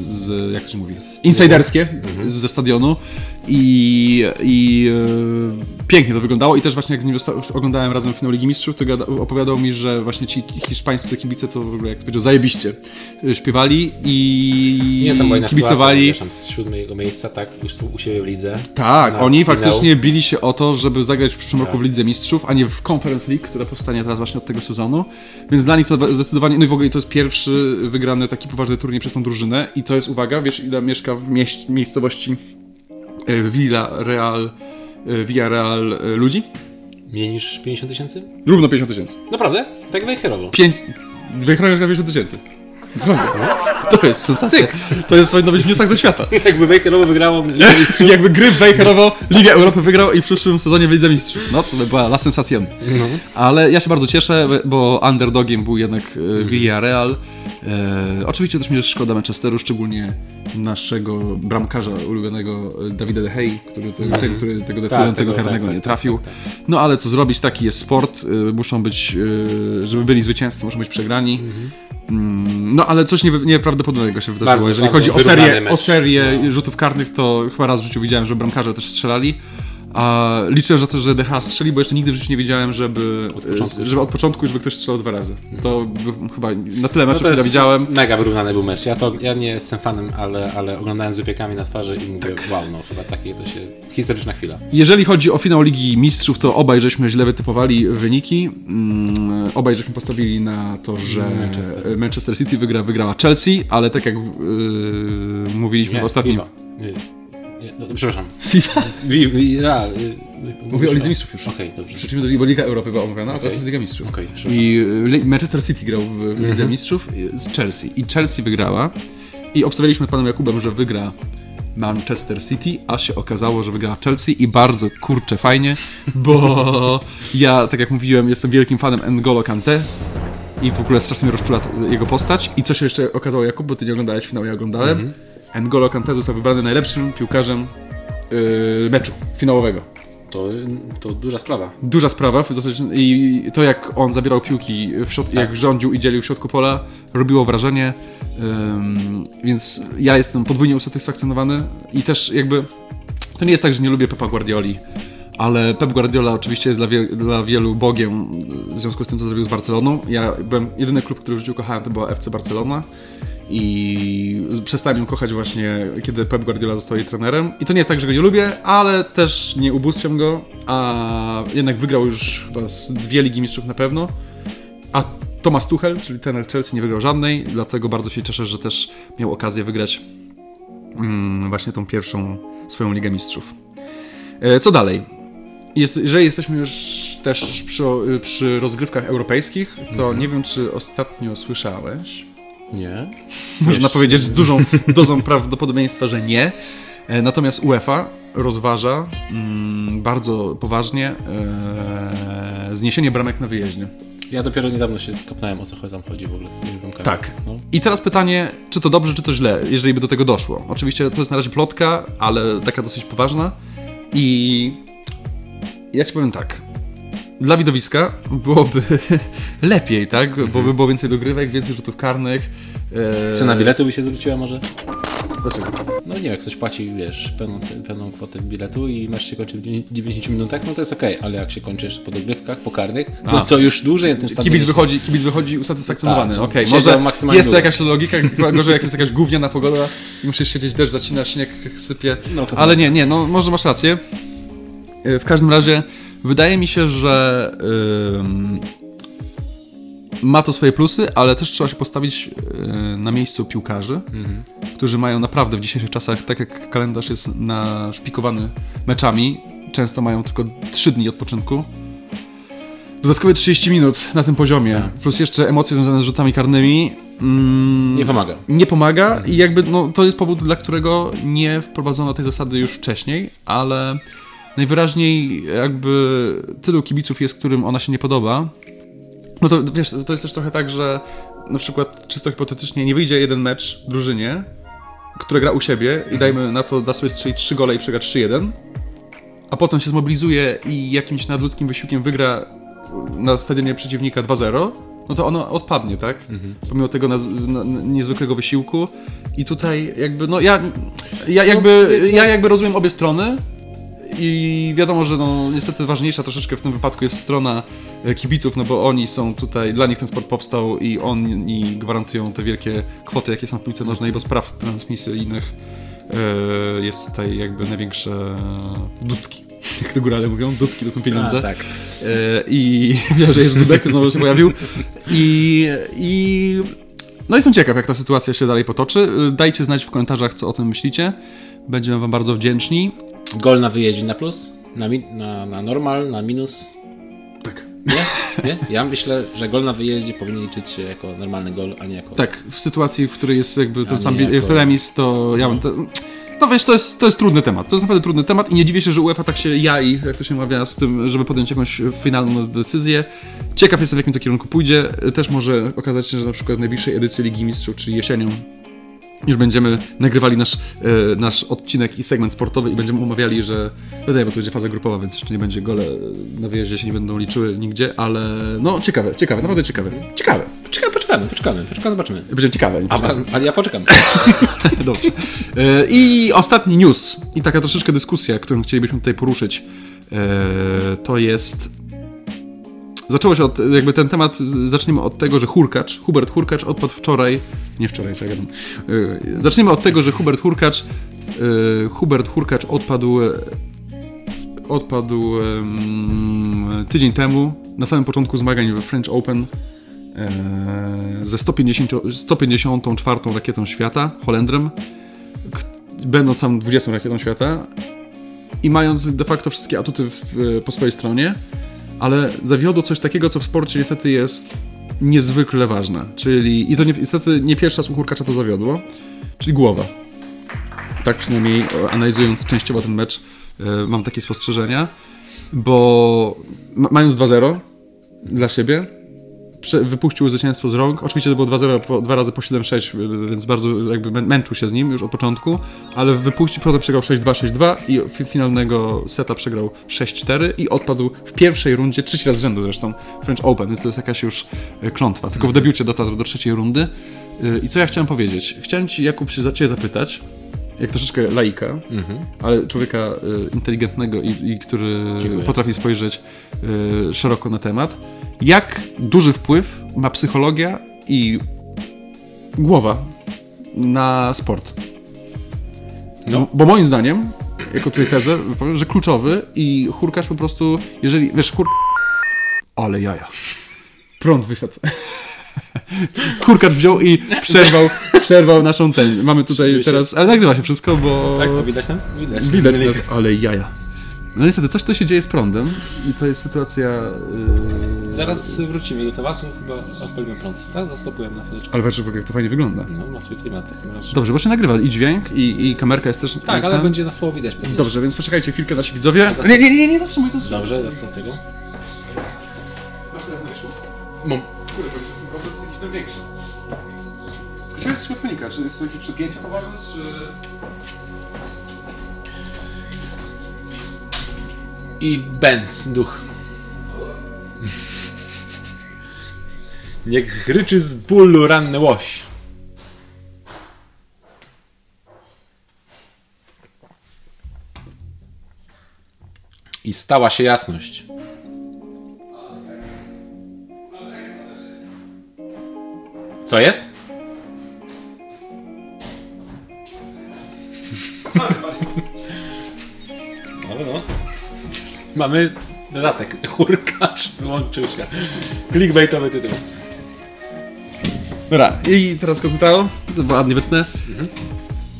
S1: z jak to się mówi, insiderskie ze stadionu i, i e, pięknie to wyglądało i też właśnie jak z nim oglądałem razem finał Ligi Mistrzów, to gada, opowiadał mi, że właśnie ci hiszpańscy kibice to w ogóle, jak to powiedział, zajebiście e, śpiewali i
S2: Nie, tam była
S1: kibicowali.
S2: sytuacja, z siódmego miejsca, tak, już są u siebie w lidze.
S1: Tak,
S2: na
S1: oni
S2: finał.
S1: faktycznie bili się o to, żeby zagrać w przyszłym
S2: Tak.
S1: roku w Lidze Mistrzów, a nie w Conference League, która powstanie teraz właśnie od tego sezonu. Więc dla nich to zdecydowanie, no i w ogóle to jest pierwszy wygrany taki poważny turniej przez tą drużynę i to jest, uwaga, wiesz ile mieszka w mieś- miejscowości e, Villa Real, e, Villarreal e, ludzi?
S2: Mniej niż 50 tysięcy?
S1: Równo 50 tysięcy.
S2: Naprawdę? Tak wejherowo.
S1: Pięć... Wygrałem mieszka 50 tysięcy. Naprawdę. To jest sensacja. To jest powinno być w newsach ze świata. <laughs>
S2: Jakby wejherowo wygrało <laughs>
S1: Jakby gry Wejherowo Ligę Europy wygrał i w przyszłym sezonie Lidze Mistrzów. No to by była la sensation. Ale ja się bardzo cieszę, bo underdogiem był jednak Villarreal. E, oczywiście też mi szkoda Manchesteru, szczególnie naszego bramkarza ulubionego e, Davida De Gea, który, te, tego, który tego decydującego
S2: tego,
S1: karnego
S2: tak,
S1: nie
S2: tak,
S1: trafił.
S2: tak, tak,
S1: No ale co zrobić, taki jest sport. e, Muszą być, e, żeby byli zwycięzcy, muszą być przegrani. Mm, No ale coś nie, nieprawdopodobnego się wydarzyło.
S2: Bardzo,
S1: Jeżeli
S2: bardzo
S1: chodzi o serię,
S2: mecz.
S1: o serię rzutów karnych, to chyba raz w życiu widziałem, że bramkarze też strzelali. A liczę na to, że DH strzeli, bo jeszcze nigdy w życiu nie wiedziałem, żeby od
S2: początku.
S1: żeby od początku, żeby ktoś strzelał dwa razy. To chyba na tyle meczów,
S2: No to
S1: ile
S2: jest
S1: widziałem.
S2: Mega wyrównany był mecz. Ja, to, ja nie jestem fanem, ale, ale oglądałem z wypiekami na twarzy i mówię, wow, no chyba takie to się... Historyczna chwila.
S1: Jeżeli chodzi o finał Ligi Mistrzów, to obaj żeśmy źle wytypowali wyniki. Mm, Obaj żeśmy postawili na to, że
S2: Manchester.
S1: Manchester, City wygra, wygrała Chelsea, ale tak jak yy, mówiliśmy w ostatnim...
S2: FIFA. No, przepraszam.
S1: FIFA?
S2: Wi, wi, real. y,
S1: Mówię o Lidze Mistrzów już.
S2: Okej, dobrze.
S1: Przeczyśmy do Ligi, bo Liga Europy była omawiana, a teraz jest Liga Mistrzów.
S2: Przepraszam.
S1: I y, Manchester City grał w Lidze Mistrzów y, z Chelsea. I Chelsea wygrała. I obstawialiśmy z panem Jakubem, że wygra Manchester City, a się okazało, że wygrała Chelsea i bardzo kurczę fajnie, bo <laughs> ja, tak jak mówiłem, jestem wielkim fanem N'Golo Kante i w ogóle strasznie mnie rozczula jego postać. I co się jeszcze okazało, Jakub, bo ty nie oglądałeś finału, ja oglądałem. N'Golo Kante został wybrany najlepszym piłkarzem yy, meczu finałowego.
S2: To, to duża sprawa.
S1: Duża sprawa i to jak on zabierał piłki, w środ- jak rządził i dzielił w środku pola, robiło wrażenie. Więc ja jestem podwójnie usatysfakcjonowany i też jakby to nie jest tak, że nie lubię Pepa Guardioli, ale Pep Guardiola oczywiście jest dla, wie- dla wielu bogiem w związku z tym, co zrobił z Barceloną. Ja byłem, jedyny klub, który w życiu kochałem, to była FC Barcelona i przestałem ją kochać właśnie, kiedy Pep Guardiola został jej trenerem. I to nie jest tak, że go nie lubię, ale też nie ubóstwiam go, a jednak wygrał już chyba dwie Ligi Mistrzów na pewno, a Thomas Tuchel, czyli trener Chelsea, nie wygrał żadnej, dlatego bardzo się cieszę, że też miał okazję wygrać mm, właśnie tą pierwszą swoją Ligę Mistrzów. E, Co dalej? Jeżeli jesteśmy już też przy, przy rozgrywkach europejskich, to nie wiem, czy ostatnio słyszałeś,
S2: Nie?
S1: można powiedzieć z dużą dozą <laughs> prawdopodobieństwa, że nie. E, Natomiast UEFA rozważa mm, bardzo poważnie e, zniesienie bramek na wyjeździe.
S2: Ja dopiero niedawno się skopnąłem, o co tam chodzi w ogóle z tymi bramkami.
S1: Tak.
S2: No.
S1: I teraz pytanie, czy to dobrze, czy to źle, jeżeli by do tego doszło. Oczywiście to jest na razie plotka, ale taka dosyć poważna. I ja ci powiem tak. Dla widowiska byłoby <laughs> lepiej, tak? Bo by było więcej dogrywek, więcej rzutów karnych. e,
S2: Cena biletu by się zwróciła może?
S1: Dlaczego?
S2: No nie, jak ktoś płaci, wiesz, pełną, pełną kwotę biletu i mecz się kończy w 90 minutach, no to jest okej, ale jak się kończysz po dogrywkach, po karnych, no
S1: A.
S2: to już dłużej ten
S1: Kibic wychodzi, kibic wychodzi usatysfakcjonowany.
S2: Tak,
S1: Okej,
S2: siedział
S1: może
S2: maksymalnie
S1: jest to jakaś logika, gorzej jak jest jakaś gówniana pogoda i musisz siedzieć, deszcz zacina, śnieg sypie.
S2: No to
S1: Ale nie, nie, no może masz rację. E, W każdym razie wydaje mi się, że ym, ma to swoje plusy, ale też trzeba się postawić y, na miejscu piłkarzy, którzy mają naprawdę w dzisiejszych czasach, tak jak kalendarz jest naszpikowany meczami, często mają tylko 3 dni odpoczynku. Dodatkowe 30 minut na tym poziomie, plus jeszcze emocje związane z rzutami karnymi. Mm,
S2: Nie pomaga.
S1: nie pomaga i jakby no, to jest powód, dla którego nie wprowadzono tej zasady już wcześniej, ale najwyraźniej jakby tylu kibiców jest, którym ona się nie podoba. No to wiesz, to jest też trochę tak, że na przykład czysto hipotetycznie nie wyjdzie jeden mecz drużynie, która gra u siebie i dajmy na to da sobie strzelić 3 gole i przegra 3-1, a potem się zmobilizuje i jakimś nadludzkim wysiłkiem wygra na stadionie przeciwnika 2-0, no to ono odpadnie, tak? Pomimo tego na, na, na niezwykłego wysiłku. I tutaj jakby, no ja, ja, jakby, ja jakby rozumiem obie strony. I wiadomo, że no, niestety ważniejsza troszeczkę w tym wypadku jest strona e, kibiców, no bo oni są tutaj, dla nich ten sport powstał i oni gwarantują te wielkie kwoty, jakie są w piłce nożnej, bo spraw transmisyjnych e, jest tutaj jakby największe dudki. <laughs> Jak to górale mówią, dudki to są pieniądze.
S2: A, tak.
S1: E, I <laughs> wiem, że jeszcze Dudek znowu się pojawił. I, I no jestem ciekaw, jak ta sytuacja się dalej potoczy. Dajcie znać w komentarzach, co o tym myślicie. Będziemy wam bardzo wdzięczni.
S2: Gol na wyjeździe na plus, na, na, na normal, na minus.
S1: Tak.
S2: Nie? Nie? Ja myślę, że gol na wyjeździe powinien liczyć się jako normalny gol, a nie jako...
S1: Tak, w sytuacji, w której jest jakby ten sam
S2: jako-
S1: jest remis, to ja bym to... No wiesz, to jest, to jest trudny temat. To jest naprawdę trudny temat i nie dziwię się, że UEFA tak się jai, jak to się mawia, z tym, żeby podjąć jakąś finalną decyzję. Ciekaw jestem, w jakim to kierunku pójdzie. Też może okazać się, że na przykład w najbliższej edycji Ligi Mistrzów, czyli jesienią, już będziemy nagrywali nasz, e, nasz odcinek i segment sportowy i będziemy umawiali, że no nie, bo to będzie faza grupowa, więc jeszcze nie będzie gole na wyjeździe się nie będą liczyły nigdzie, ale no ciekawe, ciekawe, naprawdę ciekawe. Ciekawe.
S2: Poczekamy, poczekamy, poczekamy, poczekamy, zobaczymy.
S1: Będzie ciekawe.
S2: A, ale ja poczekam. <laughs>
S1: Dobrze. E, I ostatni news, i taka troszeczkę dyskusja, którą chcielibyśmy tutaj poruszyć, e, to jest. Zaczęło się od, jakby ten temat, zaczniemy od tego, że Hurkacz, Hubert Hurkacz odpadł wczoraj, nie wczoraj, co ja gadam. E, Zaczniemy od tego, że Hubert Hurkacz, e, Hubert Hurkacz odpadł, e, odpadł tydzień temu, na samym początku zmagań we French Open, ze 150, 154 rakietą świata, Holendrem, będąc sam 20 rakietą świata i mając de facto wszystkie atuty w, po swojej stronie, ale zawiodło coś takiego, co w sporcie niestety jest niezwykle ważne, czyli i to nie, niestety nie pierwszy raz u to zawiodło, czyli głowa. Tak przynajmniej e, analizując częściowo ten mecz, e, mam takie spostrzeżenia, bo ma, mając 2-0 dla siebie, wypuścił zwycięstwo z rąk. Oczywiście to było 2-0 po, dwa razy po 7-6, y, więc bardzo jakby mę- męczył się z nim już od początku, ale wypuścił, potem przegrał 6-2, 6-2 i fi- finalnego seta przegrał 6-4 i odpadł w pierwszej rundzie, trzeci raz z rzędu zresztą, French Open, więc to jest jakaś już y, klątwa. Tylko w debiucie dotarł do trzeciej rundy. Y, I co ja chciałem powiedzieć? Chciałem ci, Jakub, się za zapytać, jak troszeczkę laika, ale człowieka y, inteligentnego i, i który
S2: Dziękuję.
S1: potrafi spojrzeć y, szeroko na temat. Jak duży wpływ ma psychologia i głowa na sport?
S2: No.
S1: Bo moim zdaniem, jako tutaj tezę, wypowiem, że kluczowy i Hurkacz po prostu, jeżeli, wiesz, Hur... Ale jaja. Prąd wysiadł. <laughs> Hurkacz wziął i przerwał, przerwał naszą ten. Mamy tutaj teraz, ale nagrywa się wszystko, bo...
S2: Tak, widać nas? Widać.
S1: Widać nas, ale jaja. No niestety, coś to się dzieje z prądem i to jest sytuacja... Yy...
S2: Zaraz wrócimy do tematu, chyba odpalimy prąd. Tak, zastopujemy na chwileczkę.
S1: Ale patrz, jak to fajnie wygląda.
S2: No, ma swój klimat w takim razie.
S1: Dobrze, bo się nagrywa i dźwięk, i, i kamerka jest też...
S2: Tak, ale
S1: ten-
S2: będzie na słowo widać pewnie.
S1: Dobrze, więc poczekajcie chwilkę, nasi widzowie. Nie, nie, nie, nie zatrzymuj, to
S2: Dobrze, co tego?
S1: Mam. Kurde, to jest to jest ten większy. Chciałem coś wynika, czy są jakieś przypięcia poważne, czy...
S2: I Benz, duch. Niech ryczy z bólu ranny łoś. I stała się jasność. Co jest? No, no. Mamy dodatek. Hurkacz wyłączył się. Clickbaitowy tytuł.
S1: Dobra, i teraz konsultało, to ładnie wytnę.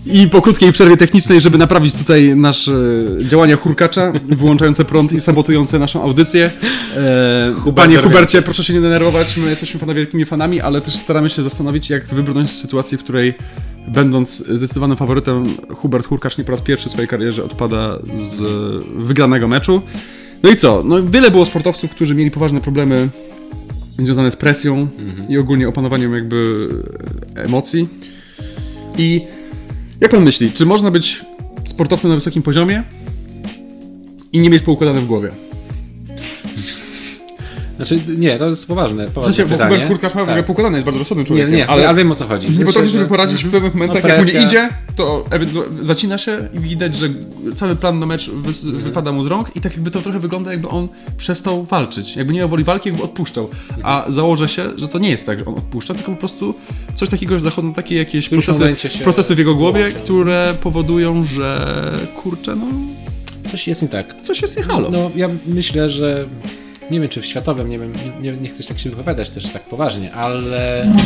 S1: I po krótkiej przerwie technicznej, żeby naprawić tutaj nasze działania hurkacza, wyłączające prąd i sabotujące naszą audycję. E, panie Hubercie, proszę się nie denerwować, my jesteśmy pana wielkimi fanami, ale też staramy się zastanowić, jak wybrnąć z sytuacji, w której będąc zdecydowanym faworytem, Hubert Hurkacz nie po raz pierwszy w swojej karierze odpada z wygranego meczu. No i co? No wiele było sportowców, którzy mieli poważne problemy związane z presją i ogólnie opanowaniem jakby emocji. I jak pan myśli, czy można być sportowcem na wysokim poziomie i nie mieć poukładane w głowie?
S2: Znaczy, nie, to jest poważne,
S1: W
S2: poważne
S1: sensie, bo
S2: pytanie.
S1: Hubert Kurtkacz ma w ogóle
S2: tak.
S1: poukładane, jest bardzo rozsądnym
S2: Nie,
S1: człowiekiem,
S2: nie,
S1: ale
S2: ale wiem o co chodzi.
S1: nie
S2: W
S1: potrafi
S2: sensie,
S1: sobie poradzić w pewnych momentach,
S2: No,
S1: jak mu nie idzie, to ewentu- zacina się i widać, że cały plan na mecz wys-
S2: Mhm.
S1: wypada mu z rąk i tak jakby to trochę wygląda, jakby on przestał walczyć. Jakby nie miał woli walki, jakby odpuszczał. A
S2: Mhm.
S1: założę się, że to nie jest tak, że on odpuszcza, tylko po prostu coś takiego, że zachodzą takie jakieś procesy, procesy w jego głowie,
S2: wyłącza.
S1: które powodują, że kurczę, no
S2: Coś jest nie tak.
S1: coś jest nie halo.
S2: No, ja myślę, że nie wiem, czy w światowym, nie wiem, nie, nie chcę tak się wypowiadać też tak poważnie, ale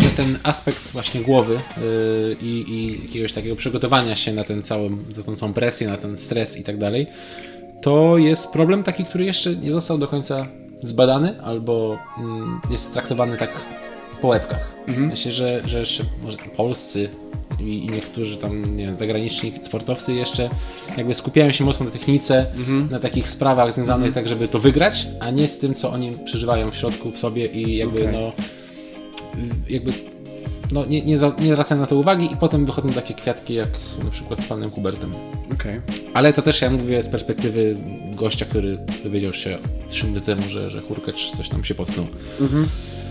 S2: że ten aspekt właśnie głowy yy, i, jakiegoś takiego przygotowania się na ten cały, na tą całą presję, na ten stres i tak dalej, to jest problem taki, który jeszcze nie został do końca zbadany albo mm, jest traktowany tak po łebkach. Myślę, że, że jeszcze może polscy i, niektórzy tam nie wiem, zagraniczni sportowcy jeszcze jakby skupiają się mocno na technice, na takich sprawach związanych tak, żeby to wygrać, a nie z tym, co oni przeżywają w środku w sobie i jakby
S1: Okej.
S2: no jakby no, nie, nie, za- nie zwracają na to uwagi i potem wychodzą takie kwiatki jak na przykład z panem Hubertem.
S1: Okej.
S2: Ale to też ja mówię z perspektywy gościa, który dowiedział się 3 minuty temu, że, że Hurkacz coś tam się potknął.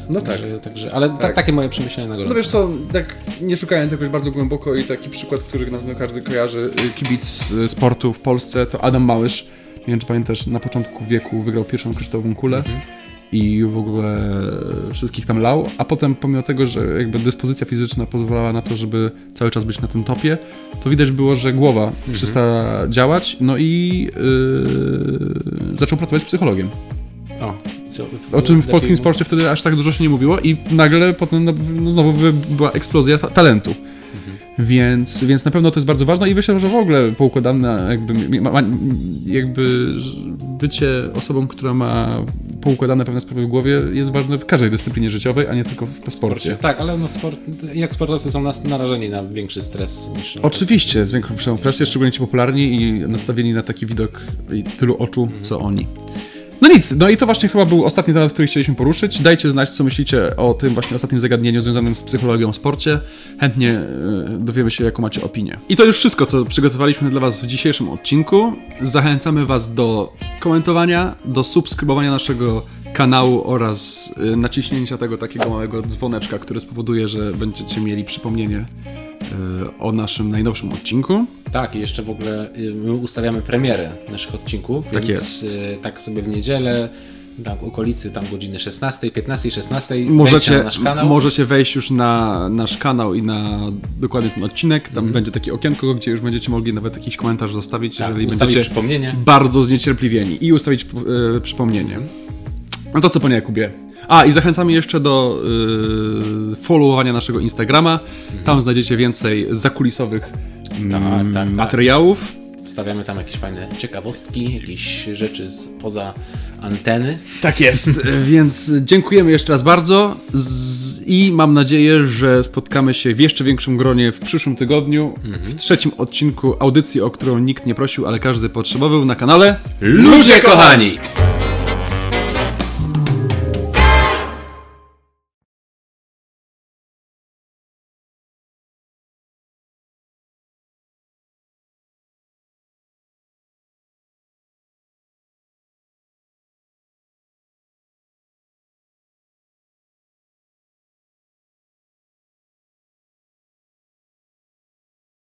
S1: No tak.
S2: Także, także, ale
S1: Tak.
S2: tak. takie moje przemyślenia na gorąco.
S1: No wiesz co, tak nie szukając jakoś bardzo głęboko i taki przykład, który na pewno każdy kojarzy, y, kibic y, sportu w Polsce, to Adam Małysz. Nie wiem, czy pamiętasz, na początku wieku wygrał pierwszą kryształową kulę i w ogóle wszystkich tam lał, a potem pomimo tego, że jakby dyspozycja fizyczna pozwalała na to, żeby cały czas być na tym topie, to widać było, że głowa przestała działać, no i yy, zaczął pracować z psychologiem.
S2: O, co,
S1: O czym w polskim
S2: mu-
S1: sporcie wtedy aż tak dużo się nie mówiło i nagle potem no, no, znowu była eksplozja ta talentu. Więc, więc na pewno to jest bardzo ważne i myślę, że w ogóle poukładane jakby, mi- ma, ma- jakby bycie osobą, która ma poukładane pewne sprawy w głowie jest ważne w każdej dyscyplinie życiowej, a nie tylko w sporcie.
S2: Tak, ale no sport, jak sportowcy są nas, narażeni na większy stres niż...
S1: Oczywiście, z większą presję, szczególnie ci popularni i nastawieni na taki widok i tylu oczu, co oni. No nic, no i to właśnie chyba był ostatni temat, który chcieliśmy poruszyć. Dajcie znać, co myślicie o tym właśnie ostatnim zagadnieniu związanym z psychologią w sporcie. Chętnie e, dowiemy się, jaką macie opinię. I to już wszystko, co przygotowaliśmy dla Was w dzisiejszym odcinku. Zachęcamy Was do komentowania, do subskrybowania naszego kanału oraz e, naciśnięcia tego takiego małego dzwoneczka, który spowoduje, że będziecie mieli przypomnienie e, o naszym najnowszym odcinku.
S2: Tak, i jeszcze w ogóle y, my ustawiamy premierę naszych odcinków,
S1: Tak
S2: więc
S1: jest.
S2: y, tak sobie w niedzielę, tam okolicy tam godziny 16, 15, 16 wejdźcie
S1: Możecie,
S2: na nasz kanał.
S1: możecie wejść już na nasz kanał i na dokładnie ten odcinek. Tam będzie takie okienko, gdzie już będziecie mogli nawet jakiś komentarz zostawić,
S2: tak,
S1: jeżeli będziecie
S2: przypomnienie.
S1: bardzo zniecierpliwieni i ustawić e, przypomnienie. No to co, panie Jakubie? A, i zachęcamy jeszcze do y, followowania naszego Instagrama. Tam znajdziecie więcej zakulisowych mm,
S2: Tak, tak, tak.
S1: materiałów.
S2: Wstawiamy tam jakieś fajne ciekawostki, jakieś rzeczy spoza anteny.
S1: Tak jest, więc dziękujemy jeszcze raz bardzo z, i mam nadzieję, że spotkamy się w jeszcze większym gronie w przyszłym tygodniu, w trzecim odcinku audycji, o którą nikt nie prosił, ale każdy potrzebował na kanale
S2: Ludzie kochani!